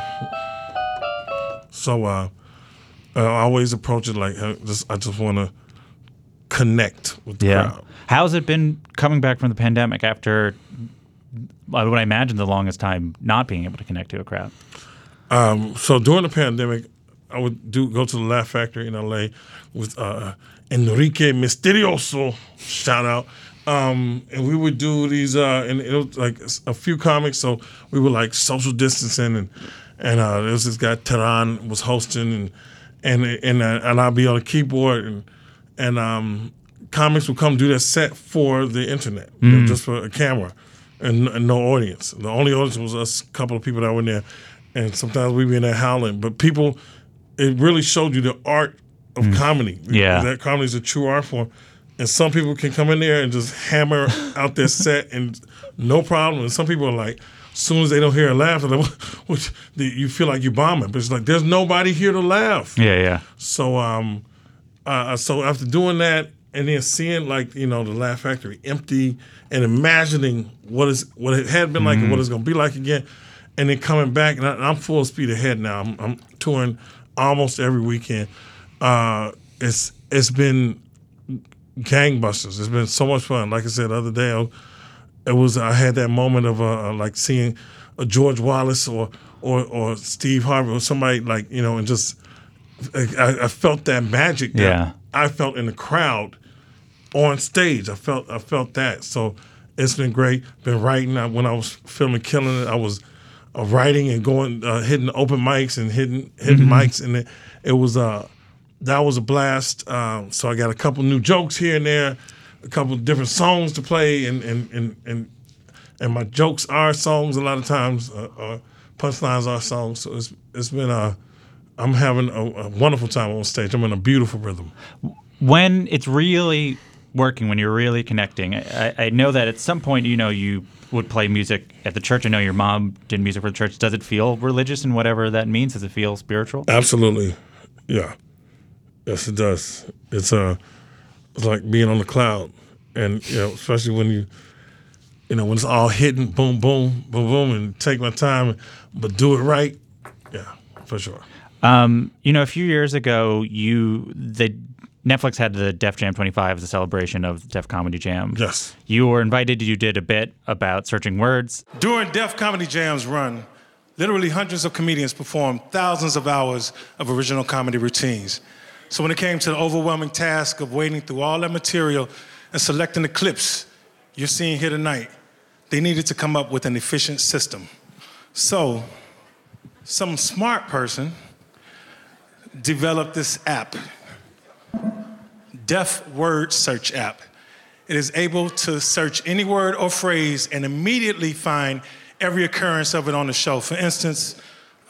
[SPEAKER 2] so uh, I always approach it like uh, just I just want to connect with the
[SPEAKER 3] Yeah.
[SPEAKER 2] crowd.
[SPEAKER 3] How's it been coming back from the pandemic after I would imagine the longest time not being able to connect to a crowd?
[SPEAKER 2] Um, so during the pandemic, I would do go to the Laugh Factory in LA with uh, Enrique Misterioso. Shout out. Um, and we would do these, uh, and it was like a few comics. So we were like social distancing, and and uh, there was this guy Tehran was hosting, and and and uh, and I'd be on the keyboard, and and um, comics would come do their set for the internet, you know,
[SPEAKER 3] Mm.
[SPEAKER 2] just for a camera, and, and no audience. The only audience was us, a couple of people that were in there, and sometimes we'd be in there howling. But people, it really showed you the art of comedy.
[SPEAKER 3] Yeah.
[SPEAKER 2] that comedy is a true art form, and some people can come in there and just hammer out their set and no problem. And some people are like, as soon as they don't hear a laugh, like, what, you feel like you're bombing. But it's like there's nobody here to laugh.
[SPEAKER 3] Yeah, yeah.
[SPEAKER 2] So um, uh, so after doing that, and then seeing like you know the Laugh Factory empty, and imagining what is what it had been like and what it's going to be like again, and then coming back, and, I, am full speed ahead now. I'm, I'm touring almost every weekend. Uh, it's it's been gangbusters. It's been so much fun. Like I said the other day, I, it was I had that moment of uh, like seeing a George Wallace or or or Steve Harvey or somebody like you know, and just I, I felt that magic. That
[SPEAKER 3] Yeah.
[SPEAKER 2] I felt in the crowd on stage. I felt I felt that. So it's been great. Been writing I, when I was filming Killing It. I was uh, writing and going uh, hitting open mics and hitting hitting mics, and it, it was uh that was a blast. Um, so I got a couple new jokes here and there, a couple different songs to play, and and and and, and my jokes are songs a lot of times. Uh, uh, punchlines are songs. So it's it's been uh, I'm having a, a wonderful time on stage. I'm in a beautiful rhythm.
[SPEAKER 3] when it's really working, when you're really connecting, I, I know that at some point, you know, you would play music at the church. I know your mom did music for the church. Does it feel religious and whatever that means? Does it feel spiritual?
[SPEAKER 2] Absolutely, yeah. Yes, it does. It's uh, it's like being on the cloud, and you know, especially when you, you know, when it's all hitting, boom, boom, boom, boom, and take my time, but do it right. Yeah, for sure.
[SPEAKER 3] Um, you know, a few years ago, you the Netflix had the Def Jam 25 as a celebration of Def Comedy Jam.
[SPEAKER 2] Yes.
[SPEAKER 3] You were invited. You did a bit about searching words.
[SPEAKER 4] During Def Comedy Jam's run, literally hundreds of comedians performed thousands of hours of original comedy routines. So when it came to the overwhelming task of wading through all that material and selecting the clips you're seeing here tonight, they needed to come up with an efficient system. So, some smart person developed this app, Def Word Search app. It is able to search any word or phrase and immediately find every occurrence of it on the show. For instance,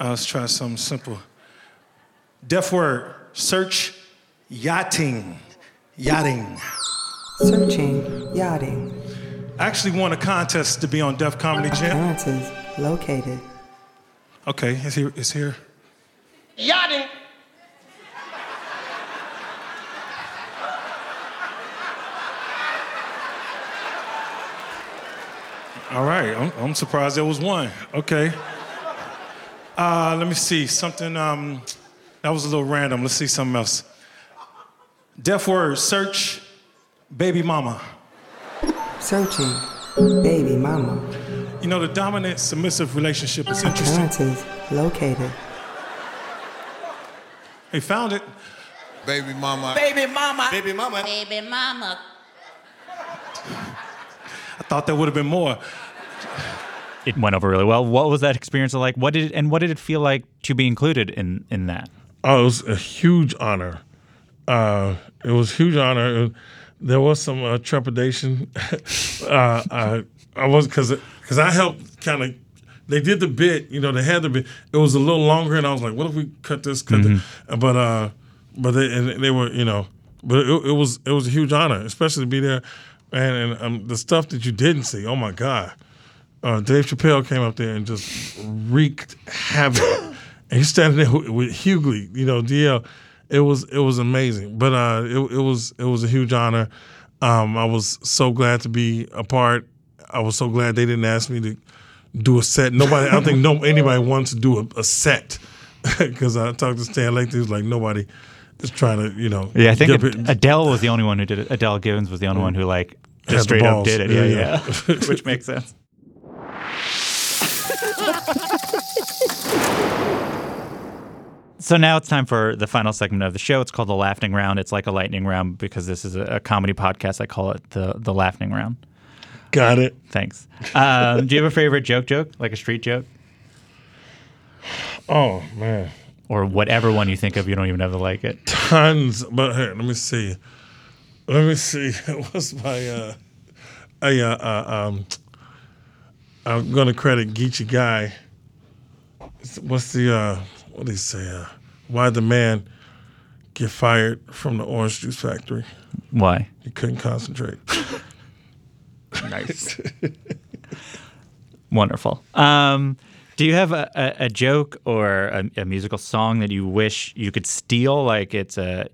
[SPEAKER 4] uh, let's try something simple. Def word, search yachting. Yachting.
[SPEAKER 10] Searching yachting.
[SPEAKER 4] I actually won a contest to be on Def Comedy Jam.
[SPEAKER 10] Occurrences located.
[SPEAKER 4] Okay, it's here. It's here.
[SPEAKER 9] Yachting.
[SPEAKER 4] All right, I'm, I'm surprised there was one. Okay. Uh, let me see something. Um, that was a little random. Let's see something else. Def word. Search baby mama.
[SPEAKER 10] Searching baby mama.
[SPEAKER 4] You know, the dominant submissive relationship is interesting.
[SPEAKER 10] Occurrences located.
[SPEAKER 4] They found it.
[SPEAKER 9] Baby mama.
[SPEAKER 12] Baby mama.
[SPEAKER 9] Baby mama.
[SPEAKER 12] Baby mama.
[SPEAKER 4] I thought there would have been more.
[SPEAKER 3] It went over really well. What was that experience like? What did and what did it feel like to be included in in that?
[SPEAKER 2] Oh, it was a huge honor. Uh, it was a huge honor. There was some uh, trepidation. uh, I, I was because because I helped kind of. They did the bit, you know. They had the bit. It was a little longer, and I was like, "What if we cut this? Cut that?" But uh, but they and they were, you know, but it, it was it was a huge honor, especially to be there, and and um, the stuff that you didn't see. Oh my God, uh, Dave Chappelle came up there and just wreaked havoc. And he's standing there with, with Hughley, you know, DL. It was it was amazing, but uh, it, it was it was a huge honor. Um, I was so glad to be a part. I was so glad they didn't ask me to do a set. Nobody, I don't think no anybody wants to do a, a set because I talked to Stan Lathan. He was like, nobody is trying to, you know.
[SPEAKER 3] Yeah, I think Ad- Adele was the only one who did it. Adele Givens was the only one who like just straight up did it.
[SPEAKER 2] Yeah,
[SPEAKER 3] Yeah,
[SPEAKER 2] yeah.
[SPEAKER 3] yeah, which makes sense. So now it's time for the final segment of the show. It's called the laughing round. It's like a lightning round because this is a, a comedy podcast. I call it the the laughing round.
[SPEAKER 2] Got it.
[SPEAKER 3] Thanks. Um, do you have a favorite joke? Joke like a street joke,
[SPEAKER 2] Oh man,
[SPEAKER 3] or whatever one you think of. You don't even have to like it.
[SPEAKER 2] tons. But here, let me see. Let me see. What's my uh, I, uh, uh um, I'm gonna credit Geechy Guy. what's the uh, what do you say? Uh, why the man get fired from the orange juice factory?
[SPEAKER 3] Why?
[SPEAKER 2] He couldn't concentrate.
[SPEAKER 3] nice. Wonderful. Um, do you have a, a, a joke or a, a, musical song that you wish you could steal? Like it's a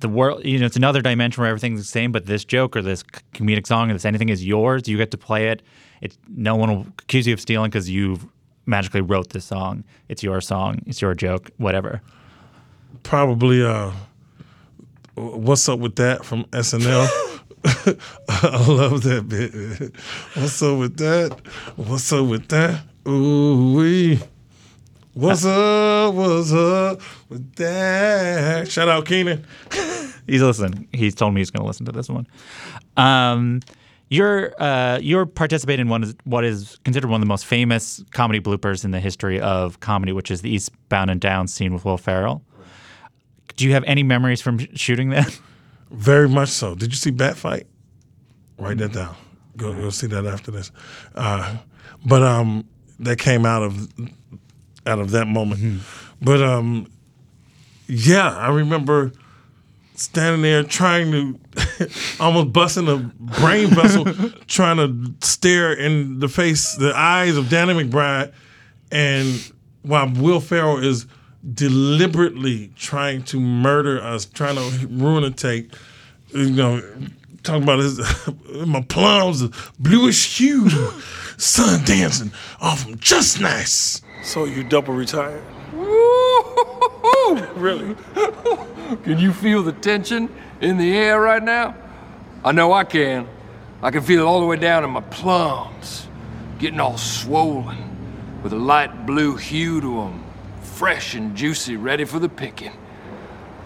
[SPEAKER 3] the world, you know, it's another dimension where everything's the same, but this joke or this comedic song or this anything is yours. You get to play it. It's no one will accuse you of stealing because you magically wrote this song. It's your song. It's your joke. Whatever.
[SPEAKER 2] Probably. Uh, what's up with that from SNL? I love that bit. What's up with that? What's up with that? Ooh wee. What's up? What's up with that? Shout out Kenan.
[SPEAKER 3] he's listening. He's told me he's going to listen to this one. Um, you're uh, you're participating in one of what is considered one of the most famous comedy bloopers in the history of comedy, which is the Eastbound and Down scene with Will Ferrell. Do you have any memories from shooting that?
[SPEAKER 2] Very much so. Did you see Bat Fight? Write that down. Go go see that after this. Uh, but um, that came out of out of that moment. Mm-hmm. But um, yeah, I remember standing there trying to almost busting a brain vessel, trying to stare in the face, the eyes of Danny McBride, and while Will Ferrell is deliberately trying to murder us, trying to ruin a take, you know, talking about his my plums, bluish hue, sun dancing off them, just nice.
[SPEAKER 9] So you double retired?
[SPEAKER 12] really? can you feel the tension in the air right now? I know I can. I can feel it all the way down in my plums, getting all swollen, with a light blue hue to them, fresh and juicy, ready for the picking.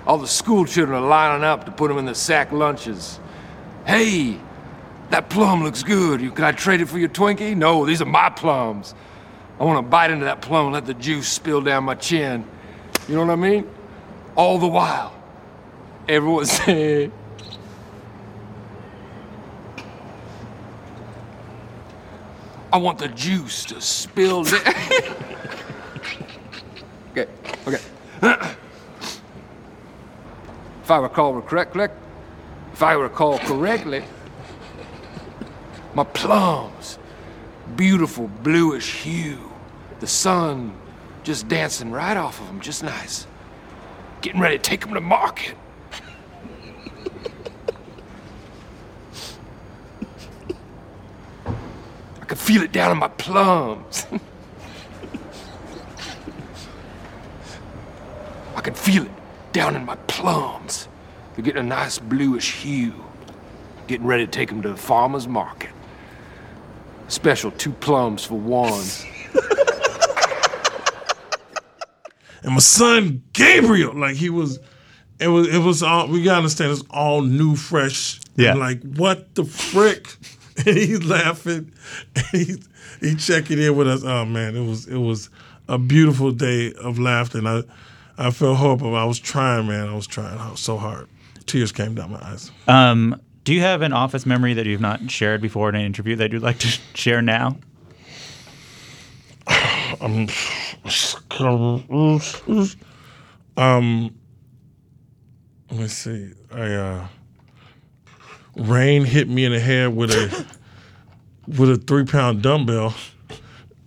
[SPEAKER 12] All the school children are lining up to put them in the sack lunches. Hey, that plum looks good. Can I trade it for your Twinkie? No, these are my plums. I want to bite into that plum and let the juice spill down my chin. You know what I mean? All the while, everyone said, I want the juice to spill down. okay, okay. if I recall correctly, if I recall correctly, my plums, beautiful bluish hue the sun just dancing right off of them, just nice. Getting ready to take them to market. I can feel it down in my plums. I can feel it down in my plums. They're getting a nice bluish hue. Getting ready to take them to the farmer's market. Special two plums for one.
[SPEAKER 2] and my son Gabriel, like he was, it was it was all we gotta understand it's all new, fresh.
[SPEAKER 3] Yeah.
[SPEAKER 2] And like what the frick? And he's laughing, and he he checking in with us. Oh man, it was it was a beautiful day of laughter, and I I felt horrible. I was trying, man. I was trying so hard. Tears came down my eyes.
[SPEAKER 3] Um, do you have an office memory that you've not shared before in an interview that you'd like to share now?
[SPEAKER 2] um, um, let me see. I uh, Rainn hit me in the head with a with a three pound dumbbell.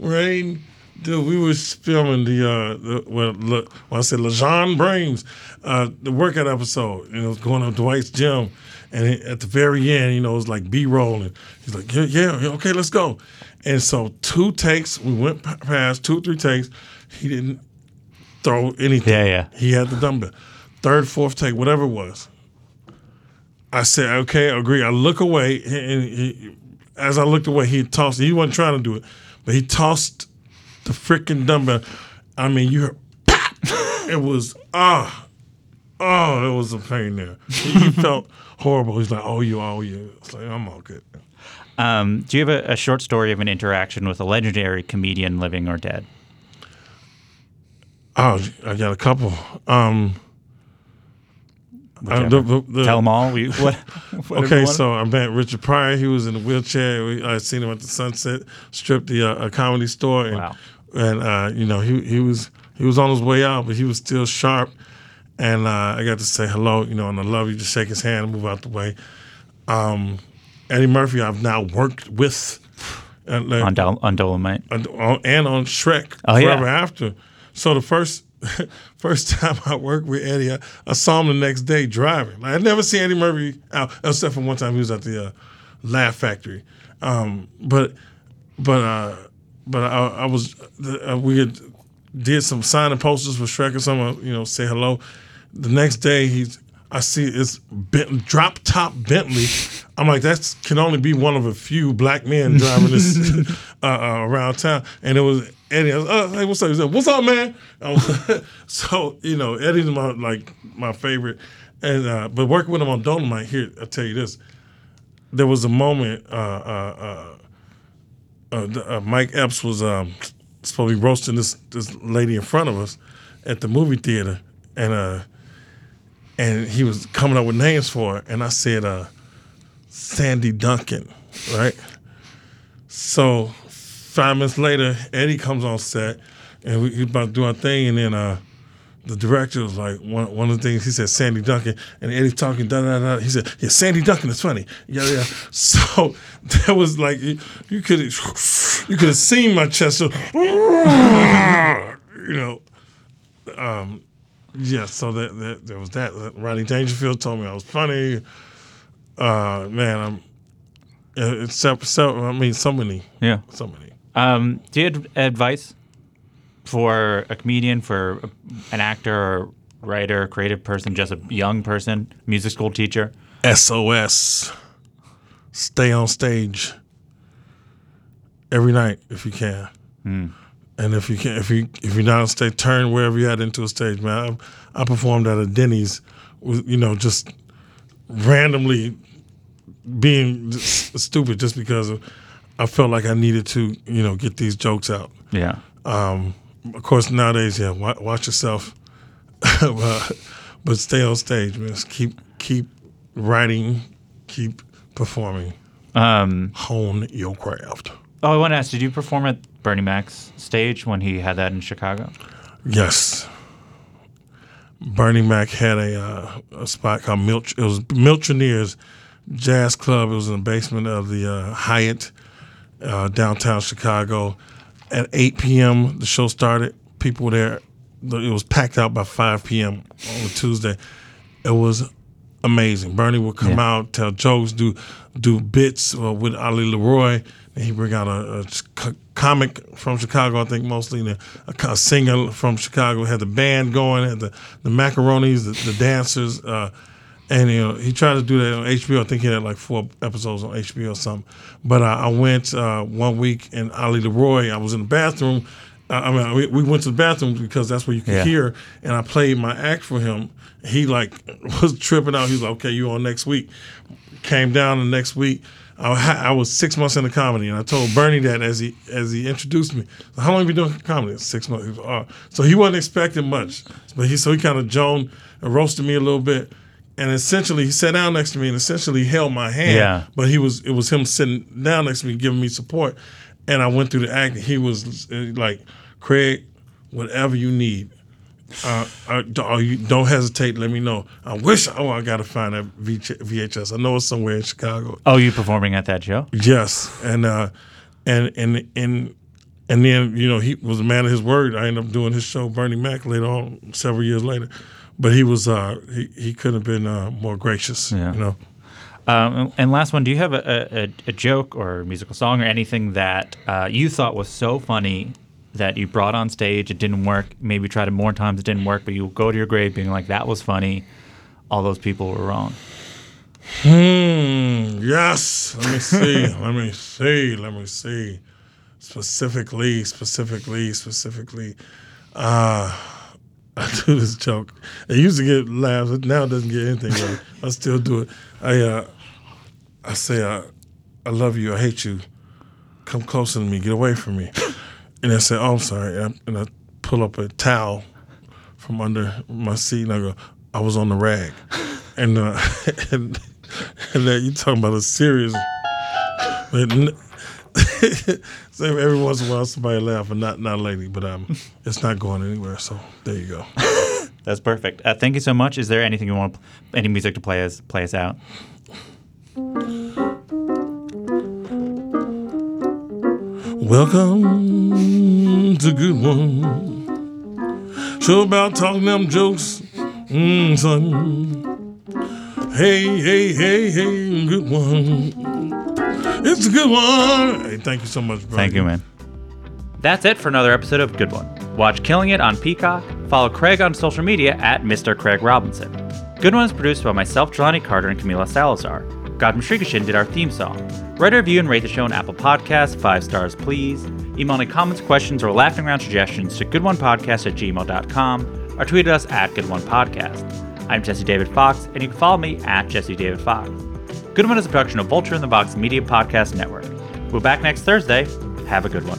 [SPEAKER 2] Rainn, dude. We was filming the uh, the well, well I said Lejean Brains, uh, the workout episode, and it was going to Dwight's gym. And at the very end, you know, it was like B rolling. He's like, yeah, yeah, okay, let's go. And so two takes, we went past two, three takes. He didn't throw anything.
[SPEAKER 3] Yeah, yeah.
[SPEAKER 2] He had the dumbbell. Third, fourth take, whatever it was. I said, okay, I agree. I look away, and he, as I looked away, he tossed. He wasn't trying to do it, but he tossed the freaking dumbbell. I mean, you heard, pop! it was ah, oh, it was a pain there. He felt horrible. He's like, oh, you, oh, you. It's like I'm all good.
[SPEAKER 3] Um, do you have a, a, short story of an interaction with a legendary comedian, living or dead?
[SPEAKER 2] Oh, I got a couple. Um, Uh, the- the-
[SPEAKER 3] Tell them all. We, what,
[SPEAKER 2] okay, so I met Richard Pryor. He was in a wheelchair. We, I seen him at the Sunset Strip, the uh, a comedy store, and and uh, you know he he was he was on his way out, but he was still sharp. And uh, I got to say hello, you know, and I love you. Just shake his hand and move out the way. Um, Eddie Murphy, I've now worked with uh, like-
[SPEAKER 3] on, Dol- on Dolemite.
[SPEAKER 2] and on, Shrek
[SPEAKER 3] Oh, yeah.
[SPEAKER 2] forever after. So the first first time I worked with Eddie, I, I saw him the next day driving. Like I'd never seen Eddie Murphy out except for one time he was at the uh, Laugh Factory. Um, but but uh, but I, I was uh, we had did some signing posters for Shrek or something. You know, say hello. The next day he's. I see it's Bent, drop top Bentley. I'm like, that can only be one of a few black men driving this uh, uh, around town. And it was Eddie. I was, uh, hey, what's up? He said, what's up, man? Was- so you know, Eddie's my like my favorite. And uh, but working with him on Dolemite here, I'll tell you this. There was a moment. Uh, uh, uh, uh, uh, Mike Epps was um, supposed to be roasting this this lady in front of us at the movie theater, and uh, and he was coming up with names for it, and I said uh, Sandy Duncan, right? So five minutes later, Eddie comes on set, and we, about to do our thing, and then uh, the director was like, one, one of the things he said, Sandy Duncan, and Eddie's talking, da da da. He said, yeah, Sandy Duncan is funny, yeah, yeah. So that was like you, could you could have seen my chest, you know. Um, yeah, so that, that there was that. Rodney Dangerfield told me I was funny. Uh, man, I'm. It's so, so, I mean, so many.
[SPEAKER 3] Yeah.
[SPEAKER 2] So many.
[SPEAKER 3] Um, do you have advice for a comedian, for an actor, or writer, creative person, just a young person, music school teacher?
[SPEAKER 2] SOS. Stay on stage every night if you can.
[SPEAKER 3] Hmm.
[SPEAKER 2] And if you can't, if you if you're not on stage, turn wherever you're at into a stage, man. I, I performed at a Denny's, with you know, just randomly being s- stupid just because of, I felt like I needed to, you know, get these jokes out.
[SPEAKER 3] Yeah.
[SPEAKER 2] Um, of course, nowadays, yeah, wa- watch yourself, but, but stay on stage, man. Just keep keep writing, keep performing,
[SPEAKER 3] Um,
[SPEAKER 2] hone your craft.
[SPEAKER 3] oh, I want to ask: Did you perform at Bernie Mac's stage when he had that in Chicago?
[SPEAKER 2] Yes. Bernie Mac had a uh, a spot called Milch. It was Milchoneers Jazz Club. It was in the basement of the uh, Hyatt uh, downtown Chicago. At 8 p.m., the show started. People were there. It was packed out by 5 p.m. on a Tuesday. It was amazing. Bernie would come out, tell jokes, do do bits uh, with Ali LeRoi. He bring out a comic from Chicago, I think mostly, and a, a singer from Chicago. Had the band going, had the the macaronis, the, the dancers, uh, and you know he tried to do that on HBO. I think he had like four episodes on HBO or something. But uh, I went uh, one week, and Ali LeRoi. I was in the bathroom. I mean, we, we went to the bathroom because that's where you could
[SPEAKER 3] Yeah.
[SPEAKER 2] hear. And I played my act for him. He like was tripping out. He was like, "Okay, you on next week?" Came down the next week. I, I was six months into comedy, and I told Bernie that as he as he introduced me. How long have you been doing comedy? Six months. He was, "Oh." So he wasn't expecting much, but he so he kind of joned and roasted me a little bit. And essentially, he sat down next to me and essentially held my hand.
[SPEAKER 3] Yeah.
[SPEAKER 2] But he was it was him sitting down next to me, giving me support. And I went through the act. He was uh, like, Craig, whatever you need, uh, uh, don't, you don't hesitate. Let me know. I wish. Oh, I gotta find that VH- VHS. I know it's somewhere in Chicago.
[SPEAKER 3] Oh, you performing at that show?
[SPEAKER 2] Yes, and uh, and and and and then you know he was a man of his word. I ended up doing his show, Bernie Mac, later on, several years later. But he was uh, he he couldn't have been uh, more gracious.
[SPEAKER 3] Yeah.
[SPEAKER 2] You know.
[SPEAKER 3] Um, and last one, do you have a, a, a joke or a musical song or anything that uh, you thought was so funny that you brought on stage, it didn't work, maybe tried it more times, it didn't work, but you go to your grave being like, that was funny, all those people were wrong?
[SPEAKER 2] Hmm. Yes. Let me see. let me see. Let me see. Specifically, specifically, specifically. Uh, I do this joke. It used to get laughs. Now it doesn't get anything. Right. I still do it. I uh, I say, uh, I love you. I hate you. Come closer to me. Get away from me. And I said, oh, I'm sorry. And I, and I pull up a towel from under my seat and I go, I was on the rag. and uh, and and you talking about a serious. so every once in a while, somebody laugh, and not not lately, but um, it's not going anywhere. So there you go.
[SPEAKER 13] That's perfect. Uh, thank you so much. Is there anything you want, any music to play us play us out?
[SPEAKER 2] Welcome to Good One. Show about talking them jokes, mm, son. Hey, hey, hey, hey, good one. It's a good one. Hey, thank you so much, bro.
[SPEAKER 13] Thank you, man.
[SPEAKER 3] That's it for another episode of Good One. Watch Killing It on Peacock. Follow Craig on social media at Mr. Craig Robinson. Good One is produced by myself, Jelani Carter, and Camila Salazar. Gautam Srikishan did our theme song. Write a review and rate the show on Apple Podcasts, five stars please. Email any comments, questions, or laughing around suggestions to goodonepodcast at gmail.com or tweet at us at goodonepodcast. I'm Jesse David Fox, and you can follow me at Jesse David Fox. Good One is a production of Vulture in the Box Media Podcast Network. We'll be back next Thursday. Have a good one.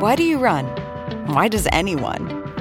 [SPEAKER 6] Why do you run? Why does anyone?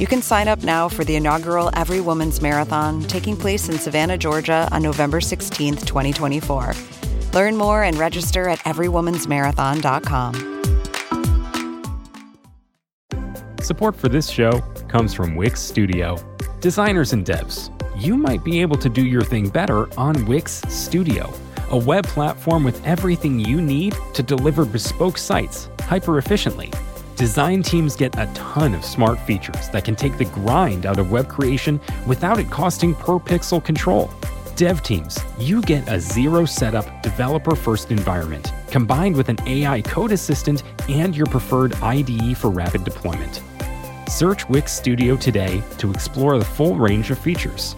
[SPEAKER 6] You can sign up now for the inaugural Every Woman's Marathon taking place in Savannah, Georgia on November 16th, 2024. Learn more and register at everywomansmarathon.com.
[SPEAKER 14] Support for this show comes from Wix Studio. Designers and devs, you might be able to do your thing better on Wix Studio, a web platform with everything you need to deliver bespoke sites hyper efficiently. Design teams get a ton of smart features that can take the grind out of web creation without it costing per pixel control. Dev teams, you get a zero setup, developer first environment combined with an AI code assistant and your preferred IDE for rapid deployment. Search Wix Studio today to explore the full range of features.